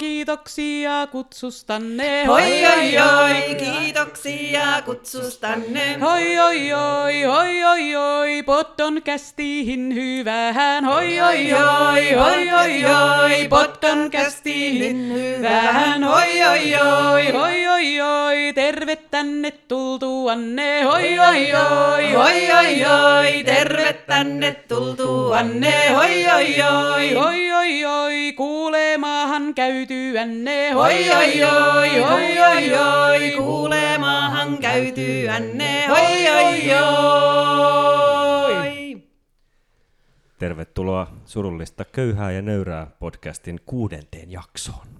kiitoksia kutsustanne. Hoi, oi, oi, kiitoksia kutsustanne. Hoi, oi, oi, hoi, oi, oi, potton kästiin hyvään. Hoi, oi, oi, hoi, oi, oi, potton kästiin hyvään. Hoi, oi, oi, hoi, oi, oi, terve tänne tultuanne. Hoi, oi, oi, Hoi, oi, oi, terve tänne tultuanne. Hoi, oi, oi. Hoi, oi, oi, kuulemaahan käytyänne. Hoi, oi, oi, hoi, oi, oi, kuulemaahan käytyänne. Hoi, oi, oi. Tervetuloa surullista köyhää ja nöyrää podcastin kuudenteen jaksoon.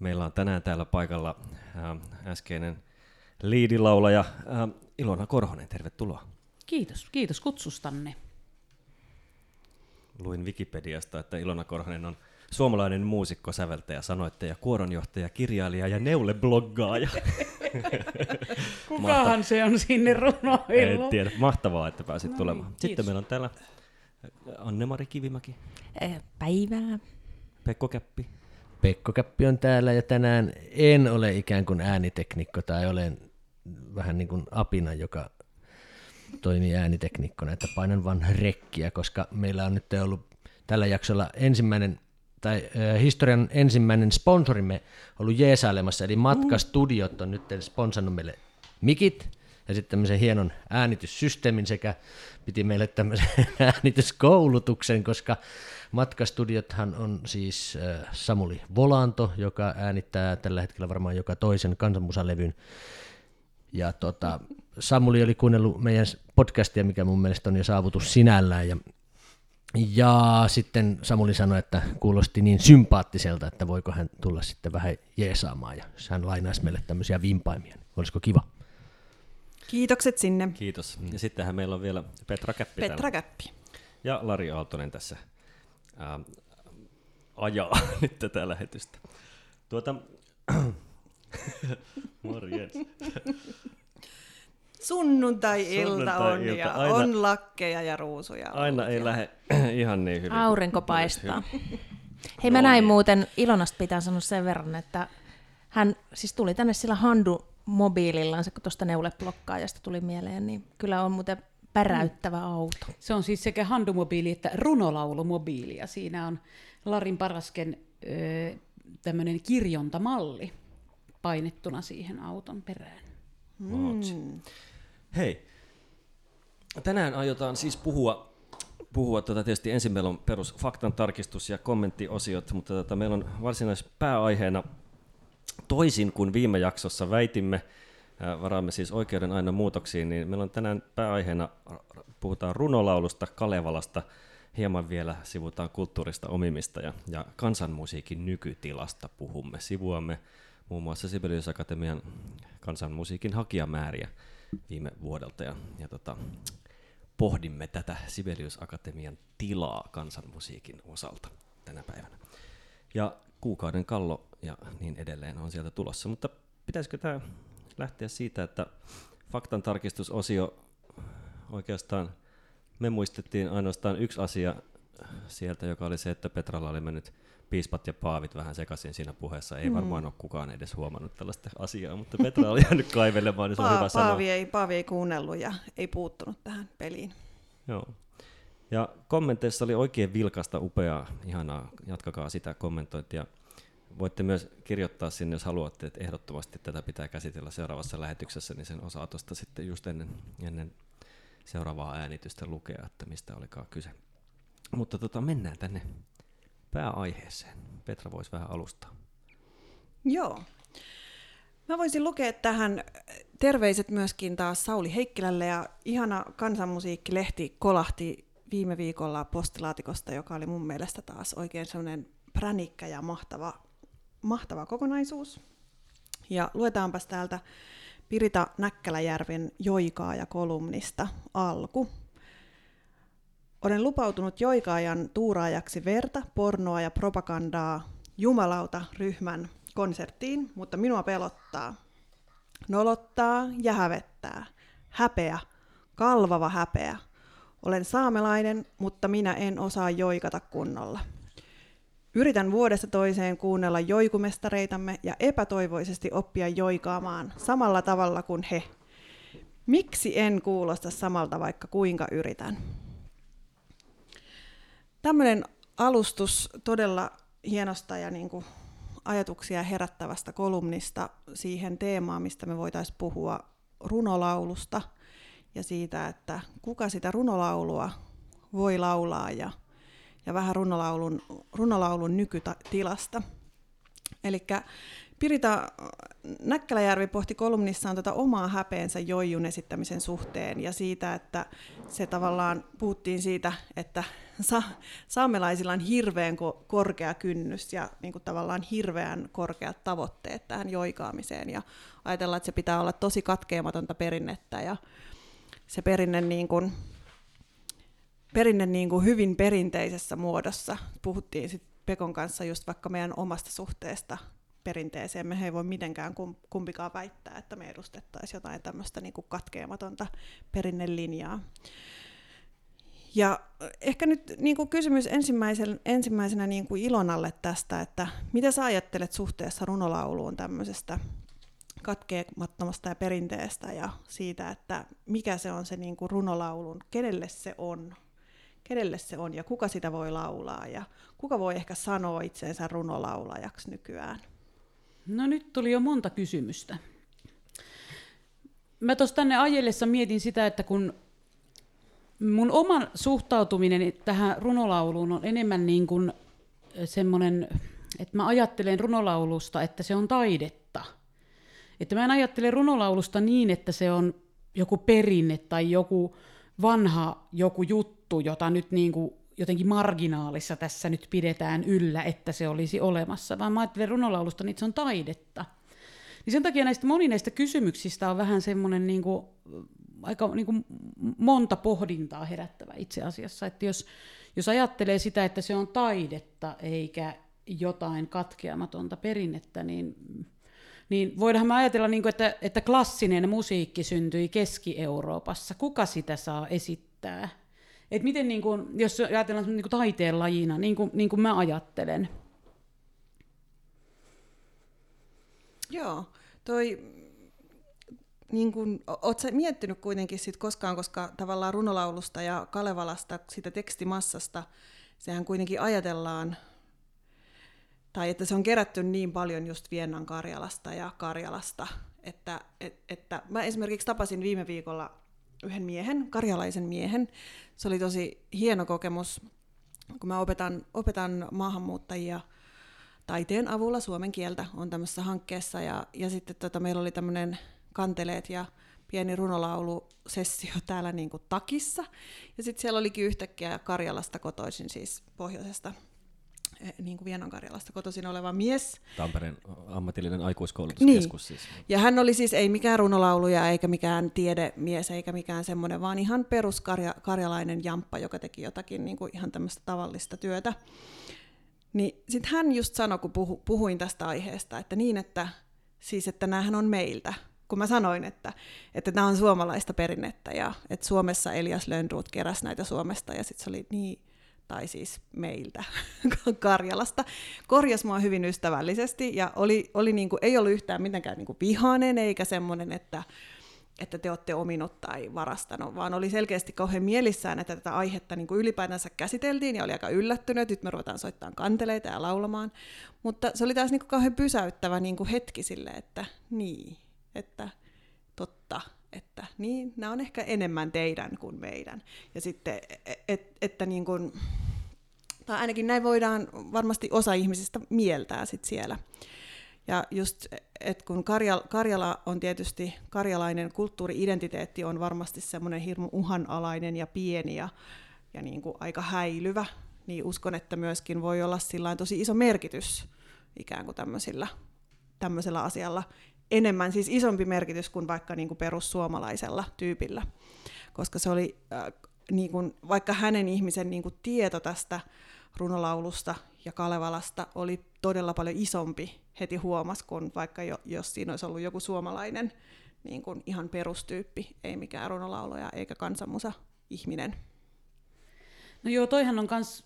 Meillä on tänään täällä paikalla ää, äskeinen liidilaulaja ää, Ilona Korhonen, tervetuloa. Kiitos, kiitos kutsustanne. Luin Wikipediasta, että Ilona Korhonen on suomalainen muusikko, säveltäjä, sanoittaja, kuoronjohtaja, kirjailija ja neulebloggaaja. Kukahan se on sinne runoillut? En tiedä, mahtavaa, että pääsit No tulemaan. niin, Sitten kiitos. meillä on täällä Anne-Mari Kivimäki, Päivää. Pekko Käppi, Pekko Käppi on täällä ja tänään en ole ikään kuin ääniteknikko tai olen vähän niin kuin apina, joka toimii ääniteknikkona, että painan vaan rekkiä, koska meillä on nyt ollut tällä jaksolla ensimmäinen tai äh, historian ensimmäinen sponsorimme ollut jeesailemassa, eli Matkastudiot on nyt sponsannut meille mikit ja sitten tämmöisen hienon äänityssysteemin sekä piti meille tämmöisen äänityskoulutuksen, koska Matkastudiothan on siis Samuli Volanto, joka äänittää tällä hetkellä varmaan joka toisen kansanmusalevyn. Ja tota, Samuli oli kuunnellut meidän podcastia, mikä mun mielestä on jo saavutus sinällään. Ja, ja sitten Samuli sanoi, että kuulosti niin sympaattiselta, että voiko hän tulla sitten vähän jeesaamaan. Ja hän lainaisi meille tämmöisiä vimpaimia, olisiko kiva? Kiitokset sinne. kiitos. Ja sittenhän meillä on vielä Petra Käppi täällä. Petra Käppi. Ja Lari Aaltonen tässä ää, ajaa nyt tätä lähetystä. Tuota, morjens. Sunnuntai-ilta on Sunnuntai-ilta, ja aina- on lakkeja ja ruusuja. Aina ei ja- lähde ihan niin hyvin. Aurinko paistaa. Hei, mä No näin niin. muuten, Ilonasta pitää sanoa sen verran, että hän siis tuli tänne sillä Handu mobiilillaan, se kun tuosta neuleblokkaajasta tuli mieleen, niin kyllä on muuten päräyttävä auto. Se on siis sekä handumobiili että runolaulumobiili, ja siinä on Larin Parasken öö, tämmöinen kirjontamalli painettuna siihen auton perään. Vaatsi. Hei, tänään aiotaan siis puhua, puhua tota tietysti ensin meillä on perus faktan tarkistus ja kommenttiosiot, mutta tota, meillä on varsinais pääaiheena toisin kuin viime jaksossa väitimme, varaamme siis oikeuden aina muutoksiin, niin meillä on tänään pääaiheena, puhutaan runolaulusta, Kalevalasta, hieman vielä sivutaan kulttuurista omimista ja, ja kansanmusiikin nykytilasta puhumme. Sivuamme muun muassa Sibelius Akatemian kansanmusiikin hakijamääriä viime vuodelta ja, ja tota, pohdimme tätä Sibelius Akatemian tilaa kansanmusiikin osalta tänä päivänä. Ja kuukauden kallo ja niin edelleen on sieltä tulossa, mutta pitäisikö tämä lähteä siitä, että faktan tarkistusosio oikeastaan me muistettiin ainoastaan yksi asia sieltä, joka oli se, että Petralla oli mennyt piispat ja paavit vähän sekaisin siinä puheessa. Ei varmaan ole kukaan edes huomannut tällaista asiaa, mutta Petra oli jäänyt kaivelemaan, niin se on hyvä Pa- sanoa. Paavi, ei, Paavi ei kuunnellut ja ei puuttunut tähän peliin. Joo. Ja kommenteissa oli oikein vilkasta, upeaa, ihanaa. Jatkakaa sitä kommentointia. Voitte myös kirjoittaa sinne, jos haluatte, että ehdottomasti tätä pitää käsitellä seuraavassa lähetyksessä, niin sen osaa tuosta sitten just ennen, ennen seuraavaa äänitystä lukea, että mistä olikaan kyse. Mutta tota, mennään tänne pääaiheeseen. Petra voisi vähän alustaa. Joo. Mä voisin lukea tähän terveiset myöskin taas Sauli Heikkilälle ja ihana kansanmusiikkilehti kolahti viime viikolla postilaatikosta, joka oli mun mielestä taas oikein sellainen pränikkä ja mahtava, mahtava kokonaisuus. Ja luetaanpas täältä Pirita Näkkäläjärven Joikaa ja kolumnista alku. Olen lupautunut Joikaajan tuuraajaksi verta, pornoa ja propagandaa jumalauta ryhmän konserttiin, mutta minua pelottaa. Nolottaa ja hävettää. Häpeä, kalvava häpeä. Olen saamelainen, mutta minä en osaa joikata kunnolla. Yritän vuodesta toiseen kuunnella joikumestareitamme ja epätoivoisesti oppia joikaamaan samalla tavalla kuin he. Miksi en kuulosta samalta, vaikka kuinka yritän? Tämmöinen alustus todella hienosta ja niin kuin ajatuksia herättävästä kolumnista siihen teemaan, mistä me voitaisiin puhua runolaulusta ja siitä, että kuka sitä runolaulua voi laulaa ja, ja vähän runolaulun, runolaulun nykytilasta. Eli Pirita Näkkäläjärvi pohti kolumnissaan tätä omaa häpeensä joijun esittämisen suhteen ja siitä, että se tavallaan puhuttiin siitä, että sa- saamelaisilla on hirveän ko- korkea kynnys ja niin kuin tavallaan hirveän korkeat tavoitteet tähän joikaamiseen ja ajatellaan, että se pitää olla tosi katkeamatonta perinnettä ja se perinne niin kuin, perinne niin kuin hyvin perinteisessä muodossa. Puhuttiin sitten Pekon kanssa just vaikka meidän omasta suhteesta perinteeseen. Me ei voi mitenkään kumpikaan väittää, että me edustettaisiin jotain tämmöistä niin kuin katkeamatonta perinnelinjaa. Ja ehkä nyt niin kuin kysymys ensimmäisen, ensimmäisenä niin kuin Ilonalle tästä, että mitä sä ajattelet suhteessa runolauluun tämmöisestä katkeamattomasta ja perinteestä ja siitä, että mikä se on se niin kuin runolaulun, kenelle se on, kenelle se on ja kuka sitä voi laulaa ja kuka voi ehkä sanoa itseensä runolaulajaksi nykyään? No nyt tuli jo monta kysymystä. Mä tuossa tänne ajellessa mietin sitä, että kun mun oman suhtautuminen tähän runolauluun on enemmän niin kuin semmoinen, että mä ajattelen runolaulusta, että se on taidetta. Että mä en ajattele runolaulusta niin, että se on joku perinne tai joku vanha joku juttu, jota nyt niin kuin jotenkin marginaalissa tässä nyt pidetään yllä, että se olisi olemassa, vaan mä ajattelen runolaulusta, niin se on taidetta. Niin sen takia näistä moni näistä kysymyksistä on vähän semmoinen niin kuin, aika niin kuin monta pohdintaa herättävä itse asiassa. Että jos, jos ajattelee sitä, että se on taidetta eikä jotain katkeamatonta perinnettä, niin, niin voidaan me ajatella, niin kuin, että, että klassinen musiikki syntyi Keski-Euroopassa. Kuka sitä saa esittää? Et miten, niin kuin, jos ajatellaan niin kuin taiteen lajina, niin kuin, niin kuin mä ajattelen. Joo, toi, niin kun, oot sä miettinyt kuitenkin sit koskaan, koska tavallaan runolaulusta ja Kalevalasta, sitä tekstimassasta, sehän kuitenkin ajatellaan, tai että se on kerätty niin paljon just Viennan Karjalasta ja Karjalasta, että, et, että mä esimerkiksi tapasin viime viikolla yhden miehen, karjalaisen miehen. Se oli tosi hieno kokemus, kun mä opetan, opetan maahanmuuttajia taiteen avulla suomen kieltä on tämmöisessä hankkeessa. Ja, ja sitten tota, meillä oli tämmöinen kanteleet ja pieni runolaulusessio täällä niin kuin takissa. Ja sitten siellä olikin yhtäkkiä Karjalasta kotoisin, siis pohjoisesta niin kuin Vienan Karjalasta kotoisin oleva mies. Tampereen ammatillinen aikuiskoulutuskeskus niin. siis. Ja hän oli siis ei mikään runolauluja eikä mikään tiedemies eikä mikään semmoinen, vaan ihan perus karja, karjalainen jamppa, joka teki jotakin niin kuin ihan tämmöistä tavallista työtä. Niin sitten hän just sanoi, kun puhu, puhuin tästä aiheesta, että niin, että siis, että näähän on meiltä, kun mä sanoin, että, että nämä on suomalaista perinnettä ja että Suomessa Elias Lönnruut keräsi näitä Suomesta ja sitten se oli niin tai siis meiltä Karjalasta, korjasi mua hyvin ystävällisesti ja oli, oli niin kuin, ei ollut yhtään mitenkään niin kuin vihainen eikä semmoinen, että, että te olette ominut tai varastanut, vaan oli selkeästi kauhean mielissään, että tätä aihetta niin kuin ylipäätänsä käsiteltiin ja oli aika yllättynyt, nyt me ruvetaan soittamaan kanteleita ja laulamaan. Mutta se oli taas niin kuin kauhean pysäyttävä niin kuin hetki sille, että niin, että totta, että niin, nämä on ehkä enemmän teidän kuin meidän. Ja sitten, et, et, että niin kuin, tai ainakin näin voidaan varmasti osa ihmisistä mieltää sit siellä. Ja just, että kun Karjala, Karjala on tietysti, karjalainen kulttuuri-identiteetti on varmasti semmoinen hirmu uhanalainen ja pieni ja, ja niin kuin aika häilyvä, niin uskon, että myöskin voi olla sillä tosi iso merkitys ikään kuin tämmöisillä, tämmöisellä asialla enemmän, siis isompi merkitys kuin vaikka niin kuin perussuomalaisella tyypillä, koska se oli, äh, niin kuin, vaikka hänen ihmisen niin kuin tieto tästä runolaulusta ja Kalevalasta oli todella paljon isompi heti huomas, kuin vaikka jo, jos siinä olisi ollut joku suomalainen niin kuin ihan perustyyppi, ei mikään runolauluja eikä kansanmusa ihminen. No joo, toihan on kans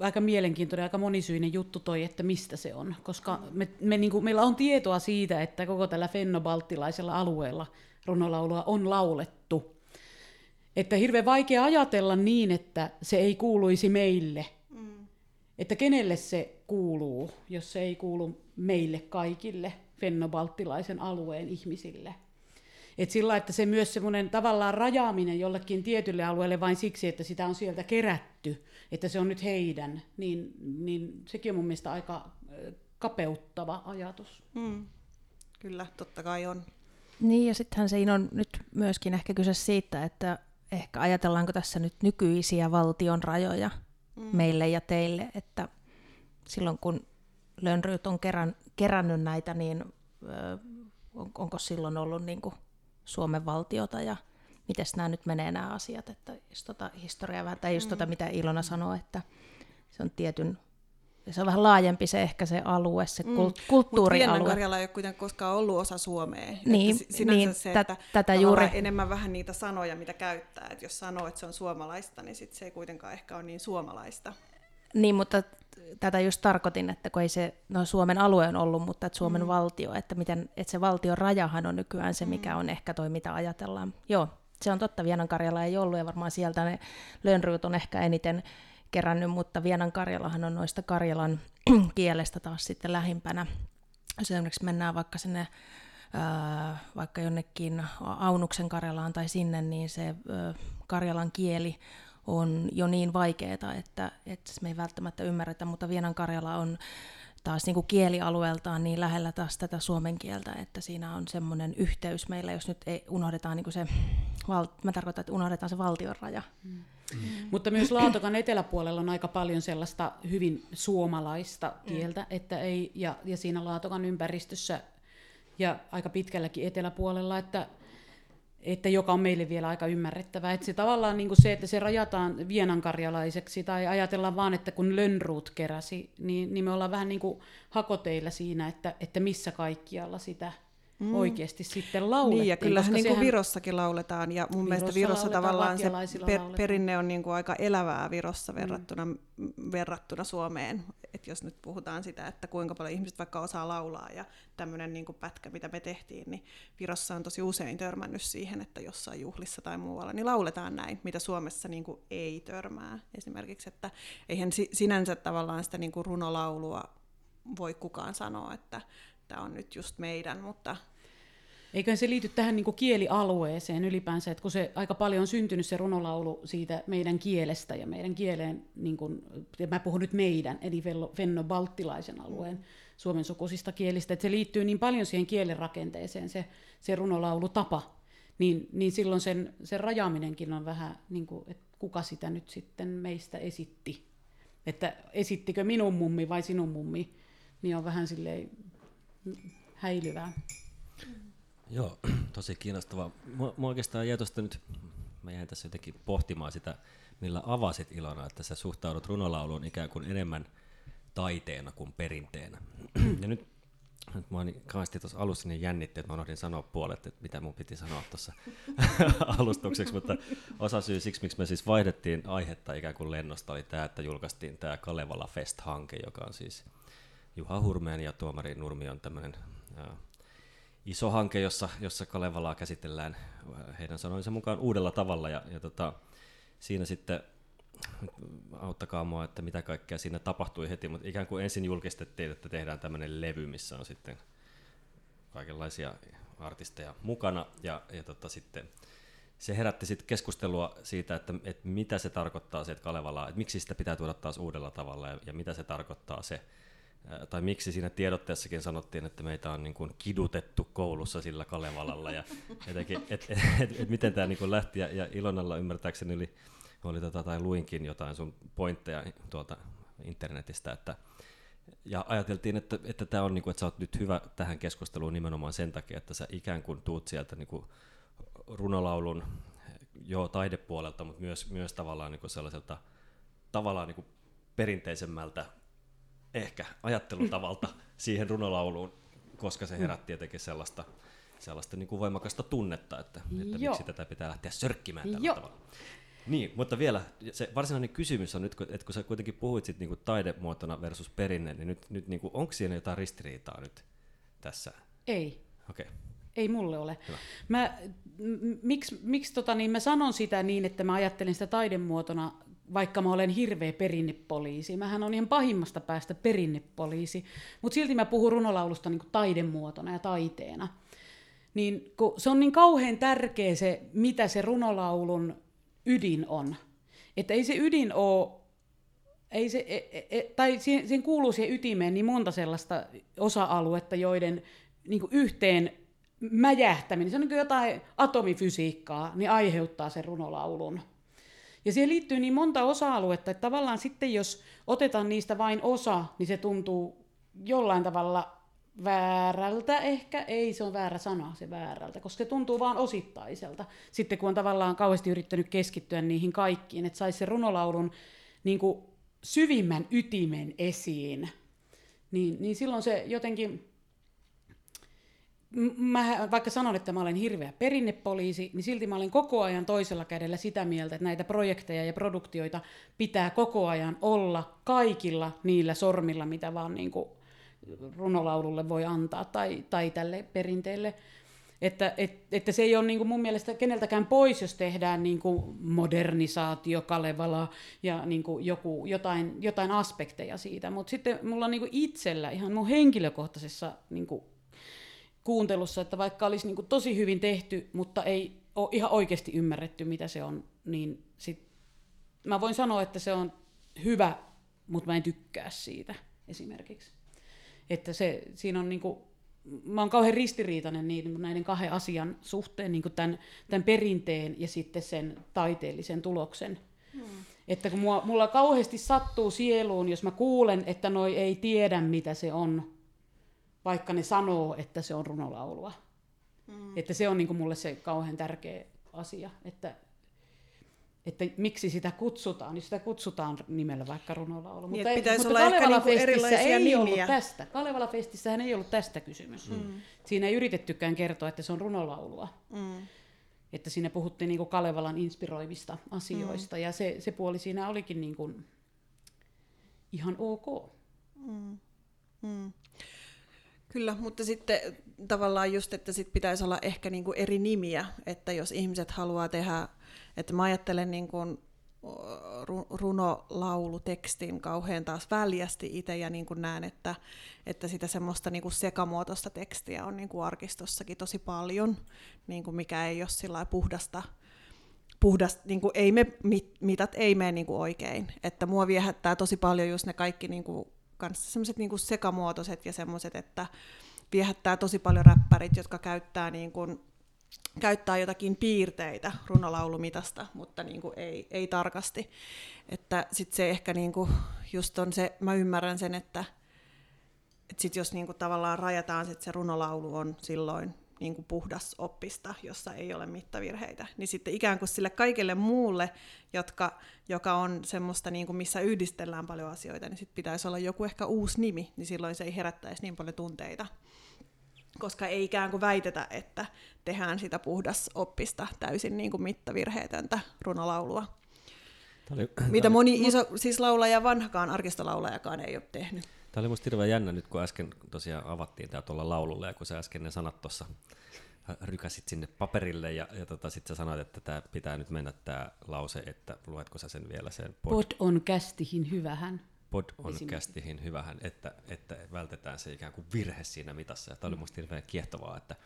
aika mielenkiintoinen, aika monisyinen juttu toi, että mistä se on. Koska me, me, niin kuin, meillä on tietoa siitä, että koko tällä fennobalttilaisella alueella runolaulua on laulettu. Että hirveän vaikea ajatella niin, että se ei kuuluisi meille. Mm. Että kenelle se kuuluu, jos se ei kuulu meille kaikille fennobalttilaisen alueen ihmisille. Et sillä että se myös semmoinen tavallaan rajaaminen jollekin tietylle alueelle vain siksi, että sitä on sieltä kerätty, että se on nyt heidän, niin, niin sekin on mun mielestä aika kapeuttava ajatus. Mm. Kyllä, totta kai on. Niin, ja sittenhän siinä on nyt myöskin ehkä kyse siitä, että ehkä ajatellaanko tässä nyt nykyisiä valtion rajoja mm. meille ja teille, että silloin kun Lönnryyt on kerän, kerännyt näitä, niin ö, on, onko silloin ollut niin kuin Suomen valtiota ja miten nämä nyt menee nämä asiat, että jos tota historiaa tai just tota, mm. mitä Ilona sanoo, että se on tietyn se on vähän laajempi se ehkä se alue, se mm. kulttuurialue. Mutta Karjala ei ole kuitenkaan koskaan ollut osa Suomea. Niin, että sinänsä niin, se, että tätä juuri... enemmän vähän niitä sanoja, mitä käyttää. Että jos sanoo, että se on suomalaista, niin sit se ei kuitenkaan ehkä ole niin suomalaista. Niin, mutta tätä just tarkoitin, että kun ei se, no Suomen alue on ollut, mutta että Suomen mm. valtio, että, miten, että se valtion rajahan on nykyään se, mikä mm. on ehkä toi, mitä ajatellaan. Joo, se on totta, Vienan Karjala ei ollut ja varmaan sieltä ne Lönnryt on ehkä eniten kerännyt, mutta Vienan Karjalahan on noista Karjalan kielestä taas sitten lähimpänä. Jos esimerkiksi mennään vaikka sinne vaikka jonnekin Aunuksen Karjalaan tai sinne, niin se Karjalan kieli on jo niin vaikeaa, että, että me ei välttämättä ymmärretä, mutta Vienan Karjala on taas niin kuin kielialueeltaan niin lähellä taas tätä suomen kieltä, että siinä on semmoinen yhteys meillä, jos nyt ei unohdetaan niin kuin se, val, mä tarkoitan, että unohdetaan se valtion raja. Mm. Mm. Mutta myös Laatokan eteläpuolella on aika paljon sellaista hyvin suomalaista kieltä, mm. että ei, ja, ja siinä Laatokan ympäristössä ja aika pitkälläkin eteläpuolella, että että joka on meille vielä aika ymmärrettävä. Että se tavallaan niin kuin se, että se rajataan vienankarjalaiseksi tai ajatellaan vaan, että kun Lönnruut keräsi, niin, niin me ollaan vähän niin kuin hakoteilla siinä, että, että missä kaikkialla sitä mm. oikeasti sitten laulettiin. Niin, ja kyllähän niin kuin sehän... Virossakin lauletaan, ja mun Virossa mielestä Virossa tavallaan se per, perinne on niin kuin aika elävää Virossa verrattuna, mm. verrattuna Suomeen. Et jos nyt puhutaan sitä, että kuinka paljon ihmiset vaikka osaa laulaa, ja tämmöinen niin pätkä, mitä me tehtiin, niin Virossa on tosi usein törmännyt siihen, että jossain juhlissa tai muualla, niin lauletaan näin, mitä Suomessa niin kuin ei törmää. Esimerkiksi, että eihän sinänsä tavallaan sitä niin kuin runolaulua voi kukaan sanoa, että tämä on nyt just meidän, mutta Eikö se liity tähän niin kielialueeseen ylipäänsä, että kun se aika paljon on syntynyt se runolaulu siitä meidän kielestä ja meidän kieleen, niin kuin, ja mä puhun nyt meidän, eli Fenno-Balttilaisen alueen suomen sukuisista kielistä, että se liittyy niin paljon siihen kielen rakenteeseen, se, se runolaulutapa, niin, niin silloin sen, sen rajaaminenkin on vähän, niin kuin, että kuka sitä nyt sitten meistä esitti. Että esittikö minun mummi vai sinun mummi, niin on vähän silleen häilyvää. Joo, tosi kiinnostavaa. Mua, mua oikeastaan jäi tuosta nyt, mä jäin tässä jotenkin pohtimaan sitä, millä avasit Ilona, että sä suhtaudut runolauluun ikään kuin enemmän taiteena kuin perinteenä. ja nyt, nyt mua niin kauheasti tuossa alussa niin jännitti, että mä unohdin sanoa puolet, että mitä mun piti sanoa tuossa alustukseksi, mutta osa syy siksi, miksi me siis vaihdettiin aihetta ikään kuin lennosta, oli tämä, että julkaistiin tämä Kalevala Fest-hanke, joka on siis Juha Hurmeen ja Tuomari Nurmion tämmöinen iso hanke, jossa, jossa Kalevalaa käsitellään heidän sanoinsa mukaan uudella tavalla. Ja, ja tota, siinä sitten auttakaa mua, että mitä kaikkea siinä tapahtui heti, mutta ikään kuin ensin julkistettiin, että tehdään tämmöinen levy, missä on sitten kaikenlaisia artisteja mukana, ja, ja tota, sitten se herätti sitten keskustelua siitä, että, että mitä se tarkoittaa se, että Kalevalaa, että miksi sitä pitää tuoda taas uudella tavalla, ja, ja mitä se tarkoittaa se, tai miksi siinä tiedotteessakin sanottiin, että meitä on niin kuin kidutettu koulussa sillä Kalevalalla. Ja jotenkin, et, et, et, et miten tämä niin lähti. Ja, ja Ilonalla ymmärtääkseni oli, oli tota, tai luinkin jotain sun pointteja tuolta internetistä, että ja ajateltiin, että, että tämä on, niin kuin, että sä oot nyt hyvä tähän keskusteluun nimenomaan sen takia, että sä ikään kuin tuut sieltä niin kuin runolaulun jo taidepuolelta, mutta myös, myös tavallaan niin kuin sellaiselta tavallaan niin kuin perinteisemmältä ehkä ajattelutavalta siihen runolauluun, koska se herätti jotenkin sellaista, sellaista niin kuin voimakasta tunnetta, että, että miksi tätä pitää lähteä sörkkimään tällä Joo. tavalla. Niin, mutta vielä se varsinainen kysymys on nyt, että kun sä kuitenkin puhuit sit niinku taidemuotona versus perinne, niin nyt, nyt niinku, onko siinä jotain ristiriitaa nyt tässä? Ei. Okei. Okay. Ei mulle ole. Hyvä. Mä, miksi, miksi tota, niin mä sanon sitä niin, että mä ajattelen sitä taidemuotona, vaikka mä olen hirveä perinnepoliisi. Mähän on ihan pahimmasta päästä perinnepoliisi, mutta silti mä puhun runolaulusta niin taidemuotona ja taiteena. Niin, kun se on niin kauhean tärkeä se, mitä se runolaulun ydin on. Että ei se ydin ole ei se, e, e, e- tai siihen, siihen kuuluu siihen ytimeen niin monta sellaista osa-aluetta, joiden niin yhteen mäjähtäminen, se on niin jotain atomifysiikkaa, niin aiheuttaa sen runolaulun. Ja siihen liittyy niin monta osa-aluetta, että tavallaan sitten jos otetaan niistä vain osa, niin se tuntuu jollain tavalla väärältä ehkä. Ei, se on väärä sana, se väärältä, koska se tuntuu vaan osittaiselta. Sitten kun on tavallaan kauheasti yrittänyt keskittyä niihin kaikkiin, että saisi sen runolaulun niin kuin syvimmän ytimen esiin, niin, niin silloin se jotenkin mä vaikka sanon, että mä olen hirveä perinnepoliisi, niin silti mä olen koko ajan toisella kädellä sitä mieltä, että näitä projekteja ja produktioita pitää koko ajan olla kaikilla niillä sormilla, mitä vaan niin kuin runolaululle voi antaa tai, tai tälle perinteelle. Että, et, että se ei ole niin kuin mun mielestä keneltäkään pois, jos tehdään niin kuin modernisaatio, Kalevala ja niin kuin joku, jotain, jotain aspekteja siitä. Mutta sitten mulla on niin kuin itsellä ihan mun henkilökohtaisessa niin kuin kuuntelussa, että vaikka olisi niin kuin tosi hyvin tehty, mutta ei ole ihan oikeasti ymmärretty, mitä se on, niin sit mä voin sanoa, että se on hyvä, mutta mä en tykkää siitä esimerkiksi. Että se, siinä on niin kuin, mä oon kauhean ristiriitainen niiden, näiden kahden asian suhteen, niin kuin tämän, tämän perinteen ja sitten sen taiteellisen tuloksen. Hmm. Että kun mua, mulla kauheasti sattuu sieluun, jos mä kuulen, että noi ei tiedä, mitä se on, vaikka ne sanoo, että se on runolaulua. Mm. Että se on niin kuin mulle se kauhean tärkeä asia, että, että miksi sitä kutsutaan, niin sitä kutsutaan nimellä vaikka runolaulu. Niin, mutta pitäisi mutta olla ehkä Kalevala niinku Festissä erilaisia ei ollut nimiä. tästä. Kalevala Festissähän ei ollut tästä kysymys. Mm. Siinä ei yritettykään kertoa, että se on runolaulua. Mm. Että siinä puhuttiin niin kuin Kalevalan inspiroivista asioista, mm. ja se, se puoli siinä olikin niin kuin ihan ok. Mm. Kyllä, mutta sitten tavallaan just, että sit pitäisi olla ehkä niinku eri nimiä, että jos ihmiset haluaa tehdä, että mä ajattelen niinku ru- runolaulutekstin kauhean taas väljästi itse ja niin kuin näen, että, että sitä semmoista niin kuin sekamuotoista tekstiä on niin kuin arkistossakin tosi paljon, niin kuin mikä ei ole sillä puhdasta, puhdasta niin kuin ei me, mit, mitat ei mene niin kuin oikein. Että mua viehättää tosi paljon just ne kaikki niin kuin, kanssa semmoiset niin kuin sekamuotoiset ja semmoiset, että viehättää tosi paljon räppärit, jotka käyttää niin käyttää jotakin piirteitä runolaulumitasta, mutta niin kuin ei, ei tarkasti. Että sit se ehkä niin kuin just on se, mä ymmärrän sen, että, että sit jos niin kuin tavallaan rajataan, että se runolaulu on silloin niin kuin puhdas oppista, jossa ei ole mittavirheitä, niin sitten ikään kuin sille kaikille muulle, jotka, joka on semmoista, niin kuin missä yhdistellään paljon asioita, niin sitten pitäisi olla joku ehkä uusi nimi, niin silloin se ei herättäisi niin paljon tunteita koska ei ikään kuin väitetä, että tehdään sitä puhdas oppista täysin niin kuin mittavirheetöntä runolaulua. Oli, Mitä moni iso, siis laulaja, vanhakaan arkistolaulajakaan ei ole tehnyt. Tämä oli musta hirveän jännä nyt, kun äsken tosiaan avattiin tämä tuolla laululla, ja kun sä äsken ne sanat tuossa rykäsit sinne paperille, ja, ja tota, sitten sä sanoit, että tämä pitää nyt mennä tämä lause, että luetko sä sen vielä sen pod, Pod on kästihin hyvähän. pod on kästihin hyvähän, että, että vältetään se ikään kuin virhe siinä mitassa, ja tämä oli musta hirveän kiehtovaa, että,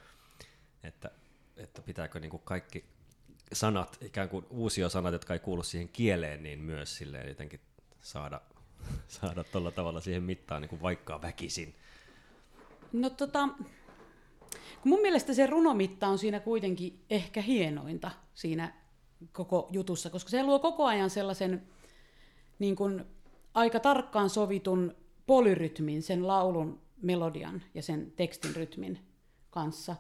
että, että pitääkö niin kuin kaikki sanat, ikään kuin uusiosanat, jotka ei kuulu siihen kieleen, niin myös silleen jotenkin saada, saada tuolla tavalla siihen mittaan niin kuin vaikka väkisin. No tota, mun mielestä se runomitta on siinä kuitenkin ehkä hienointa siinä koko jutussa, koska se luo koko ajan sellaisen niin kuin, aika tarkkaan sovitun polyrytmin sen laulun melodian ja sen tekstin rytmin kanssa.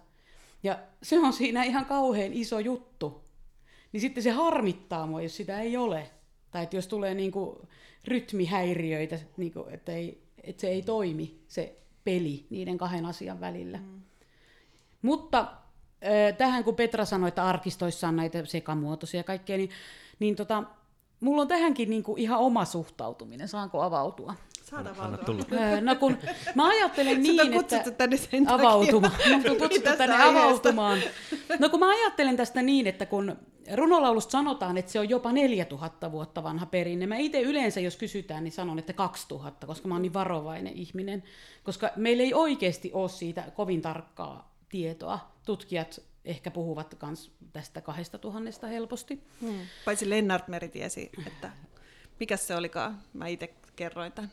Ja se on siinä ihan kauhean iso juttu. Niin sitten se harmittaa mua, jos sitä ei ole. Tai että jos tulee niin kuin rytmihäiriöitä, niin kuin, että, ei, että se ei toimi, se peli niiden kahden asian välillä. Mm. Mutta tähän kun Petra sanoi, että arkistoissa on näitä sekamuotoisia ja kaikkea, niin, niin tota, mulla on tähänkin niin kuin ihan oma suhtautuminen. Saanko avautua? Saadaan tulla. No kun mä ajattelen niin, että tänne sen avautumaan. on kutsuttu tänne avautumaan. No kun mä ajattelen tästä niin, että kun runolaulusta sanotaan, että se on jopa 4000 vuotta vanha perinne. Mä itse yleensä, jos kysytään, niin sanon, että 2000, koska mä oon niin varovainen ihminen. Koska meillä ei oikeasti ole siitä kovin tarkkaa tietoa. Tutkijat ehkä puhuvat myös tästä kahdesta tuhannesta helposti. Hmm. Paitsi Lennart Meri tiesi, että mikä se olikaan, mä itse kerroin tämän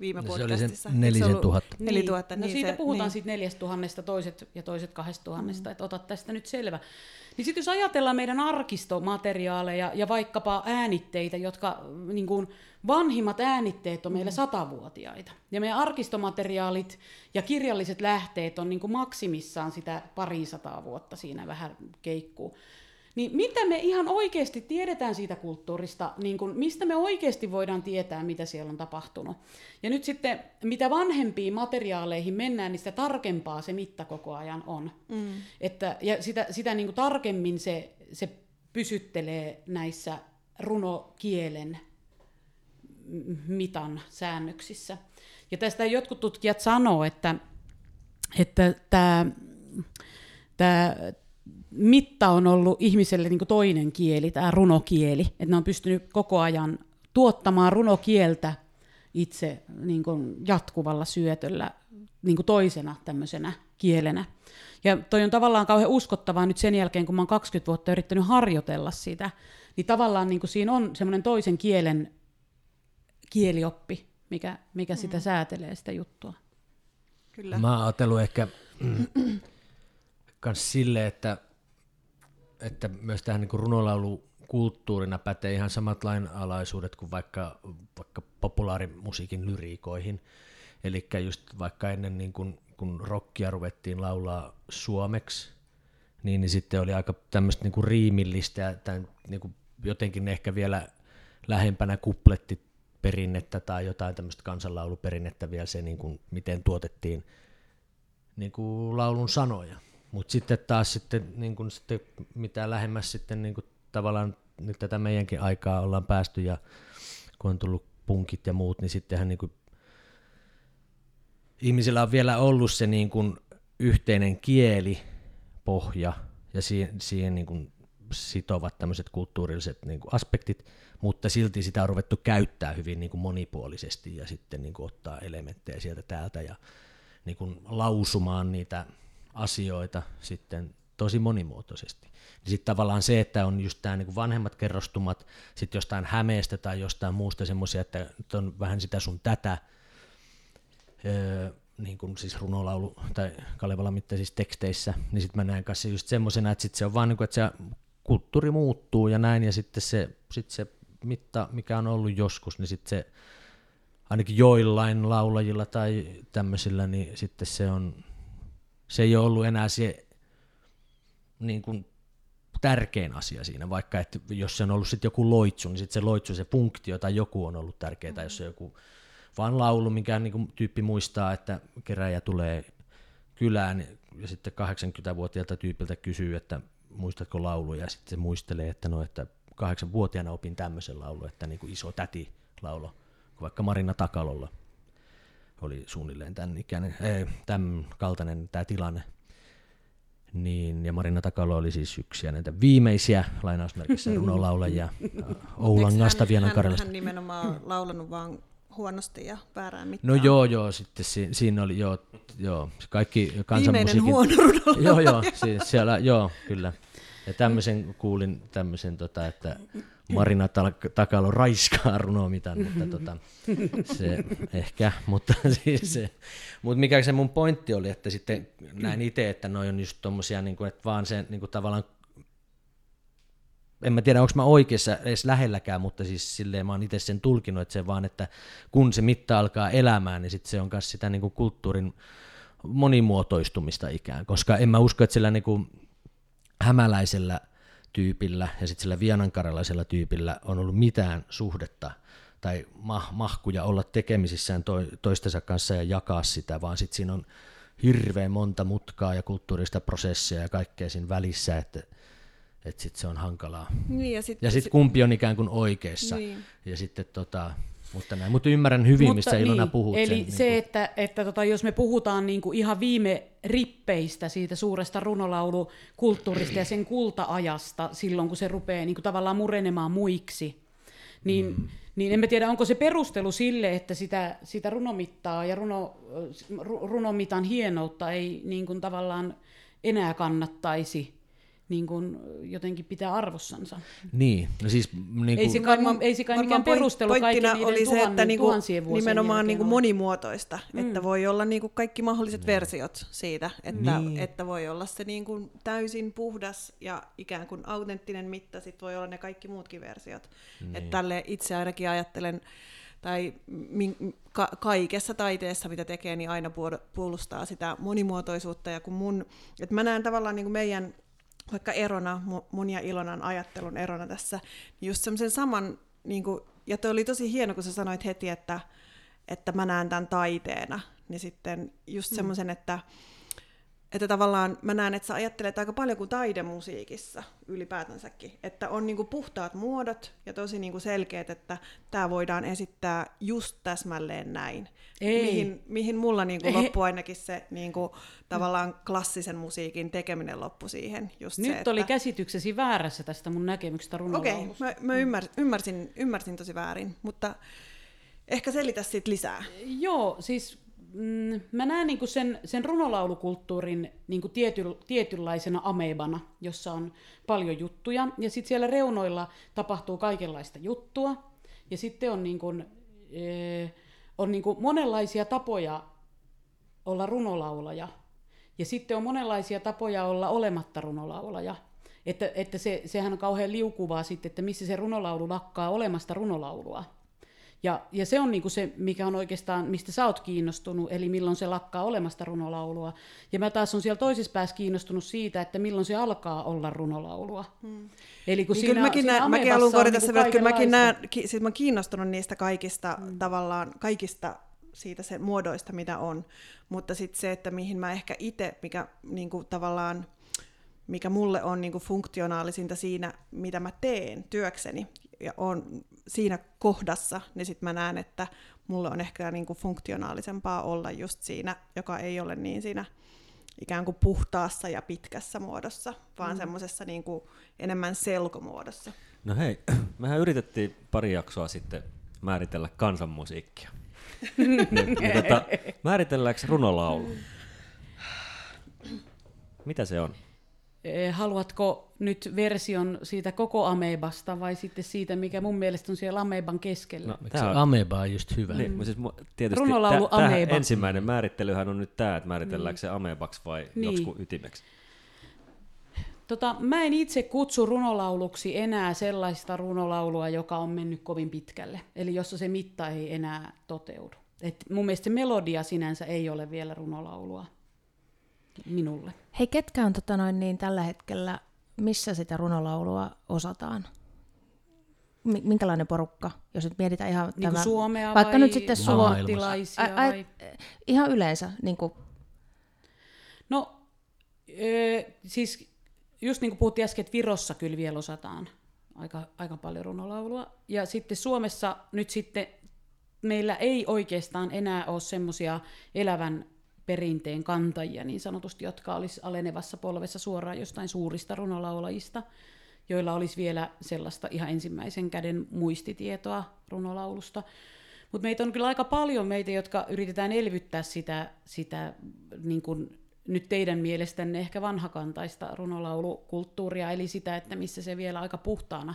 viime no, se oli se nelisen tuhatta. Niin, Neli tuhatta, no niin siitä se, puhutaan niin. siitä neljästä tuhannesta, toiset ja toiset kahdesta tuhannesta, mm. että ota tästä nyt selvä. Niin sitten jos ajatellaan meidän arkistomateriaaleja ja vaikkapa äänitteitä, jotka niin kuin vanhimmat äänitteet on meillä satavuotiaita. Ja meidän arkistomateriaalit ja kirjalliset lähteet on niin kuin maksimissaan sitä parisataa vuotta siinä vähän keikkuu. Niin mitä me ihan oikeasti tiedetään siitä kulttuurista, niin kun, mistä me oikeasti voidaan tietää, mitä siellä on tapahtunut. Ja nyt sitten, mitä vanhempiin materiaaleihin mennään, niin sitä tarkempaa se mitta koko ajan on. Mm. Että, ja sitä, sitä niin tarkemmin se, se pysyttelee näissä runokielen mitan säännöksissä. Ja tästä jotkut tutkijat sanoo, että, että tämä, tämä mitta on ollut ihmiselle niin toinen kieli, tämä runokieli. Että ne on pystynyt koko ajan tuottamaan runokieltä itse niin kuin jatkuvalla syötöllä niin kuin toisena tämmöisenä kielenä. Ja toi on tavallaan kauhean uskottavaa nyt sen jälkeen, kun mä oon 20 vuotta yrittänyt harjoitella sitä, niin tavallaan niin kuin siinä on semmoinen toisen kielen kielioppi, mikä, mikä sitä mm. säätelee sitä juttua. Kyllä. Mä oon ajatellut ehkä myös sille, että että myös tähän niin runolaulu kulttuurina pätee ihan samat lainalaisuudet kuin vaikka, vaikka populaarimusiikin lyriikoihin. Eli just vaikka ennen niin kun, kun rockia ruvettiin laulaa suomeksi, niin, niin sitten oli aika tämmöistä niin riimillistä ja tämän, niin kuin jotenkin ehkä vielä lähempänä kuplettiperinnettä tai jotain tämmöistä kansanlauluperinnettä vielä se, niin kuin, miten tuotettiin niin kuin laulun sanoja. Mutta sitten taas sitten, niin kun sitten mitä lähemmäs sitten niin kun tavallaan nyt tätä meidänkin aikaa ollaan päästy ja kun on tullut punkit ja muut, niin sittenhän niin kun ihmisillä on vielä ollut se niin kun yhteinen kieli, pohja ja siihen, siihen niin kun sitovat tämmöiset kulttuurilliset niin kuin aspektit, mutta silti sitä on ruvettu käyttää hyvin niin kuin monipuolisesti ja sitten niin kuin ottaa elementtejä sieltä täältä ja niin kuin lausumaan niitä asioita sitten tosi monimuotoisesti. Niin sitten tavallaan se, että on just tämä niin vanhemmat kerrostumat, sitten jostain hämeestä tai jostain muusta semmoisia, että on vähän sitä sun tätä, öö, niin kuin siis runolaulu tai Kalevala mittaisissa teksteissä, niin sitten mä näen kanssa just semmoisena, että sit se on vaan niin kuin, että se kulttuuri muuttuu ja näin, ja sitten se, sit se mitta, mikä on ollut joskus, niin sitten se ainakin joillain laulajilla tai tämmöisillä, niin sitten se on se ei ole ollut enää se niin kuin, tärkein asia siinä, vaikka että jos se on ollut sitten joku loitsu, niin sitten se loitsu, se punktio tai joku on ollut tärkeää, mm-hmm. jos se joku vaan laulu, minkä niin kuin, tyyppi muistaa, että keräjä tulee kylään ja sitten 80-vuotiaalta tyypiltä kysyy, että muistatko lauluja, ja sitten se muistelee, että no, että kahdeksanvuotiaana opin tämmöisen laulun, että niin kuin iso täti laulo, vaikka Marina Takalolla oli suunnilleen tämän, ikäinen, ei, tämän kaltainen tämä tilanne. Niin, ja Marina Takalo oli siis yksi ja näitä viimeisiä lainausmerkissä runolaulajia Oulangasta, Vienan Karjalasta. Hän nimenomaan laulanut vaan huonosti ja väärään mittaan. No joo, joo, sitten si, siinä oli, joo, joo, kaikki kansanmusiikin... Viimeinen huono Joo, joo, siellä, joo, kyllä. Ja tämmöisen kuulin, tämmöisen, tota, että Marina Takalo raiskaa runomitan, että tota, se ehkä, mutta siis se, mutta mikä se mun pointti oli, että sitten näin itse, että noi on just tommosia, niin kuin, että vaan se niin kuin tavallaan en mä tiedä, onko mä oikeassa edes lähelläkään, mutta siis silleen mä oon itse sen tulkinut, että se vaan, että kun se mitta alkaa elämään, niin sitten se on myös sitä niin kuin kulttuurin monimuotoistumista ikään, koska en mä usko, että sillä niin kuin hämäläisellä tyypillä ja sitten sillä vianankaralaisella tyypillä on ollut mitään suhdetta tai mah- mahkuja olla tekemisissään to- toistensa kanssa ja jakaa sitä, vaan sitten siinä on hirveän monta mutkaa ja kulttuurista prosessia ja kaikkea siinä välissä, että, että sitten se on hankalaa. Niin, ja sitten sitten kumpi on ikään kuin oikeassa. Niin. Ja sitten tota, mutta näin. Mutta ymmärrän hyvin, Mutta Ilona niin, puhut. Eli sen, niin se, kuin- että, että tota, jos me puhutaan niin kuin ihan viime rippeistä siitä suuresta runolaulukulttuurista ja sen kultaajasta silloin, kun se rupeaa niin kuin tavallaan murenemaan muiksi, niin, mm. niin en mä tiedä, onko se perustelu sille, että sitä, sitä runomittaa ja runo, ru- runomitan hienoutta ei niin kuin tavallaan enää kannattaisi niin kuin jotenkin pitää arvossansa. Niin, no siis niin Ei kuin, se kai, ei se kai mikään perustelu kaikkien niiden oli se, tuhannen, että niinku, tuhansien vuosien nimenomaan niinku on. monimuotoista, mm. että voi olla niinku kaikki mahdolliset versiot siitä, että, Niin. että voi olla se niinku täysin puhdas ja ikään kuin autenttinen mitta, sitten voi olla ne kaikki muutkin versiot. Niin. Että tälle itse ainakin ajattelen, tai ka, kaikessa taiteessa, mitä tekee, niin aina puol- puolustaa sitä monimuotoisuutta. Ja kun mun, että mä näen tavallaan niin kuin meidän vaikka erona, mu- mun ja Ilonan ajattelun erona tässä, niin just semmoisen saman, niin kuin, ja toi oli tosi hieno, kun sä sanoit heti, että, että mä näen tämän taiteena, niin sitten just semmoisen, että, että tavallaan mä näen, että sä ajattelet aika paljon kuin taidemusiikissa ylipäätänsäkin, että on niinku puhtaat muodot ja tosi niinku selkeät, että tämä voidaan esittää just täsmälleen näin. Ei. Mihin, mihin mulla niinku loppui ainakin se niinku, tavallaan klassisen musiikin tekeminen loppu siihen. Just Nyt se, että... oli käsityksesi väärässä tästä mun näkemyksestä Okei, runolaulusta. okay, mä, mä ymmär, ymmärsin, ymmärsin tosi väärin, mutta ehkä selitä siitä lisää. Joo, siis mm, mä näen niinku sen, sen runolaulukulttuurin niinku tiety, tietynlaisena amebana, jossa on paljon juttuja. Ja sitten siellä reunoilla tapahtuu kaikenlaista juttua. Ja sitten on, niinku, eh, on niinku monenlaisia tapoja olla runolaulaja. Ja sitten on monenlaisia tapoja olla olematta runolaulaja. Että, että se, sehän on kauhean liukuvaa sitten, että missä se runolaulu lakkaa olemasta runolaulua. Ja, ja se on niinku se, mikä on oikeastaan, mistä sä oot kiinnostunut, eli milloin se lakkaa olemasta runolaulua. Ja mä taas on siellä toisessa päässä kiinnostunut siitä, että milloin se alkaa olla runolaulua. Hmm. Eli kun Niin siinä, kyllä mäkin, siinä mäkin haluan on korjata niinku sen, että kyllä mäkin näen, ki, siis mä oon kiinnostunut niistä kaikista mm. tavallaan, kaikista siitä se muodoista, mitä on. Mutta sitten se, että mihin mä ehkä itse, mikä niinku, tavallaan, mikä mulle on niinku funktionaalisinta siinä, mitä mä teen työkseni, ja on siinä kohdassa, niin sitten mä näen, että mulle on ehkä niinku funktionaalisempaa olla just siinä, joka ei ole niin siinä ikään kuin puhtaassa ja pitkässä muodossa, vaan mm. semmoisessa niinku enemmän selkomuodossa. No hei, mehän yritettiin pari jaksoa sitten määritellä kansanmusiikkia. niin, niin tota, määritelläänkö runolaulu? Mitä se on? Eh, Haluatko nyt version siitä koko amebasta vai sitten siitä, mikä mun mielestä on siellä ameban keskellä? No, tää on, ameba on just hyvä? niin, mm. siis tietysti Runolaulu tä- tämähän ameba. ensimmäinen määrittelyhän on nyt tämä, että määritelläänkö se amebaksi vai Niin. joksikin ytimeksi. Tota, mä en itse kutsu runolauluksi enää sellaista runolaulua, joka on mennyt kovin pitkälle. Eli jossa se mitta ei enää toteudu. Et mun mielestä se melodia sinänsä ei ole vielä runolaulua minulle. Hei, ketkä on tota noin, niin tällä hetkellä, missä sitä runolaulua osataan? Mi- minkälainen porukka, jos nyt mietitään ihan Niin kuin Suomea vaikka vai nyt sitten Suo- ammattilaisia Ai, ai, vai... ihan yleensä, niin kuin, No, ö, siis just niin kuin puhuttiin äsken, että Virossa kyllä vielä osataan aika, aika paljon runolaulua. Ja sitten Suomessa nyt sitten meillä ei oikeastaan enää ole semmoisia elävän perinteen kantajia niin sanotusti, jotka olisi alenevassa polvessa suoraan jostain suurista runolaulajista, joilla olisi vielä sellaista ihan ensimmäisen käden muistitietoa runolaulusta. Mutta meitä on kyllä aika paljon meitä, jotka yritetään elvyttää sitä, sitä niin kuin nyt teidän mielestänne ehkä vanhakantaista runolaulukulttuuria, eli sitä, että missä se vielä aika puhtaana,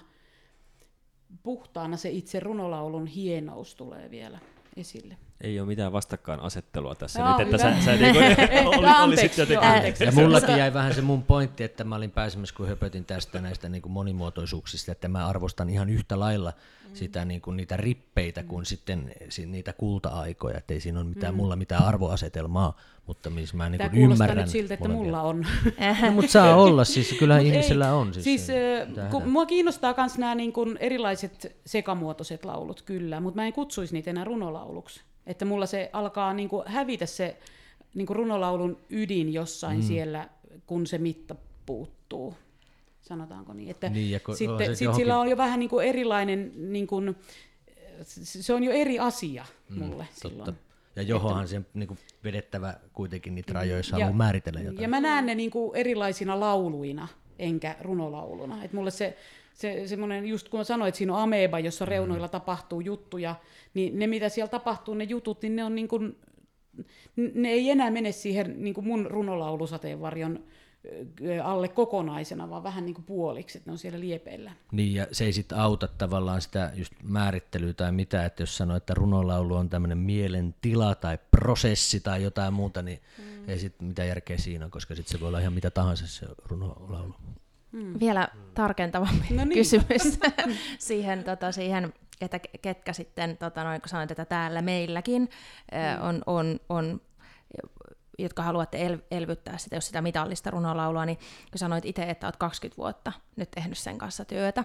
puhtaana se itse runolaulun hienous tulee vielä esille. Ei ole mitään vastakkainasettelua tässä Joo, nyt, että hyvä. sä, sä niinku, Ei, oli, olisit joo, jotenkin... anteeksi. Ja mullakin jäi vähän se mun pointti, että mä olin pääsemässä, kun höpötin tästä näistä niin kuin monimuotoisuuksista, että mä arvostan ihan yhtä lailla sitä, niin kuin niitä rippeitä kuin sitten si- niitä kulta-aikoja, että ei siinä ole mitään, mulla mitään arvoasetelmaa, mutta missä mä niin kuin ymmärrän nyt siltä, että mulla on. No, mutta saa olla, siis kyllä Mut ihmisellä ei, on. Siis, siis se- äh, kun mua kiinnostaa myös nämä niin kun erilaiset sekamuotoiset laulut, kyllä, mutta mä en kutsuisi niitä enää runolauluksi. Että mulla se alkaa niin kuin hävitä se niin kuin runolaulun ydin jossain mm. siellä, kun se mitta puuttuu. Sanotaanko niin? Että Niin, ja kun- sitten, sit johonkin- sillä on jo vähän niin kuin erilainen, niin kuin, se on jo eri asia mulle silloin. Totta. Ja johonhan sen niin kuin vedettävä kuitenkin niitä rajoja, jos Ja- haluaa määritellä jotain. Ja mä näen ne niin kuin erilaisina lauluina, enkä runolauluna. Et mulle se, se semmoinen, just kun mä sanoin, että siinä on ameba, jossa reunoilla tapahtuu juttuja, niin ne mitä siellä tapahtuu, ne jutut, niin ne on niin kuin, ne ei enää mene siihen niin kuin mun runolaulusateenvarjon alle kokonaisena, vaan vähän niin kuin puoliksi, että ne on siellä liepeillä. Niin, ja se ei sitten auta tavallaan sitä just määrittelyä tai mitä, että jos sanoo, että runolaulu on tämmöinen mielentila tai prosessi tai jotain muuta, niin mm. ei sitten mitään järkeä siinä, koska sitten se voi olla ihan mitä tahansa se runolaulu. Vielä tarkentavampi No niin. kysymys siihen, tota, siihen, että ke- ketkä sitten, tota, noin, kun sanoit, että täällä meilläkin mm. on, on, on jotka haluatte el- elvyttää sitä, jos sitä mitallista runolaulua, niin kun sanoit itse, että olet 20 vuotta nyt tehnyt sen kanssa työtä,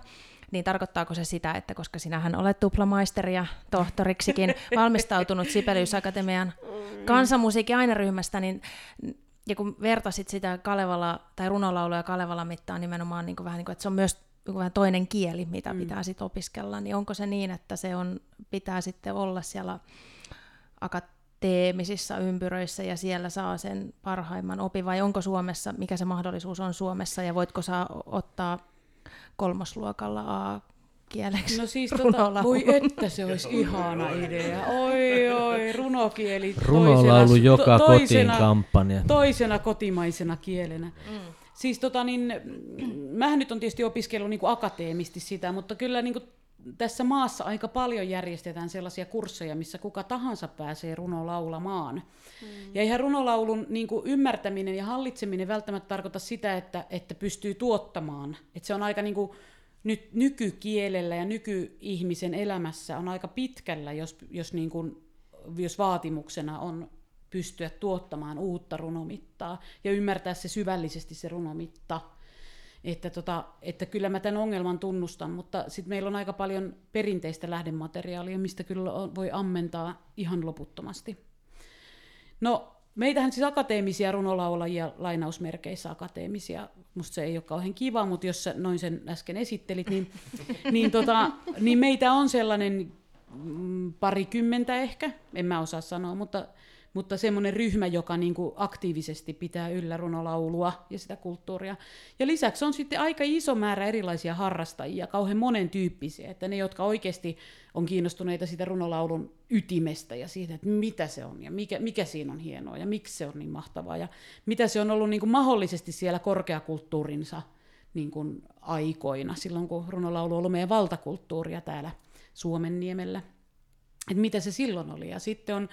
niin tarkoittaako se sitä, että koska sinähän olet tuplamaisteri ja tohtoriksikin valmistautunut Sibelius Akatemian kansanmusiikin aineryhmästä, niin ja kun vertasit sitä Kalevala, tai runolauluja Kalevala mittaan nimenomaan niin kuin vähän niin kuin, että se on myös niin kuin vähän toinen kieli, mitä mm. pitää sitten opiskella, niin onko se niin, että se on, pitää sitten olla siellä akateemisissa ympyröissä ja siellä saa sen parhaimman opin, vai onko Suomessa, mikä se mahdollisuus on Suomessa, ja voitko saa ottaa kolmosluokalla A-kieleksi No siis tota, voi että se olisi ihana idea. Oi oi, runokieli Runolaulu toisena, joka to- kotiin toisena, kampanja. toisena kotimaisena kielenä. Mm. Siis tota niin, mähän nyt on tietysti opiskellut niin kuin akateemisti sitä, mutta kyllä niin kuin tässä maassa aika paljon järjestetään sellaisia kursseja, missä kuka tahansa pääsee runolaulamaan. Mm. Ja eihän runolaulun niin kuin ymmärtäminen ja hallitseminen välttämättä tarkoita sitä, että, että pystyy tuottamaan. Että se on aika niin kuin, nyt nykykielellä ja nykyihmisen elämässä on aika pitkällä, jos, jos, niin kuin, jos vaatimuksena on pystyä tuottamaan uutta runomittaa ja ymmärtää se syvällisesti se runomitta. Että, tota, että kyllä mä tämän ongelman tunnustan, mutta sitten meillä on aika paljon perinteistä lähdemateriaalia, mistä kyllä voi ammentaa ihan loputtomasti. No, meitähän siis akateemisia runolaulajia, lainausmerkeissä akateemisia, musta se ei ole kauhean kiva, mutta jos sä noin sen äsken esittelit, niin, niin, tota, niin meitä on sellainen mm, parikymmentä ehkä, en mä osaa sanoa, mutta, mutta semmoinen ryhmä, joka niin kuin aktiivisesti pitää yllä runolaulua ja sitä kulttuuria. Ja lisäksi on sitten aika iso määrä erilaisia harrastajia, kauhean monen tyyppisiä, että ne, jotka oikeasti on kiinnostuneita siitä runolaulun ytimestä ja siitä, että mitä se on ja mikä, mikä siinä on hienoa ja miksi se on niin mahtavaa ja mitä se on ollut niin kuin mahdollisesti siellä korkeakulttuurinsa niin kuin aikoina, silloin kun runolaulu on ollut meidän valtakulttuuria täällä Suomenniemellä. Että mitä se silloin oli. Ja sitten on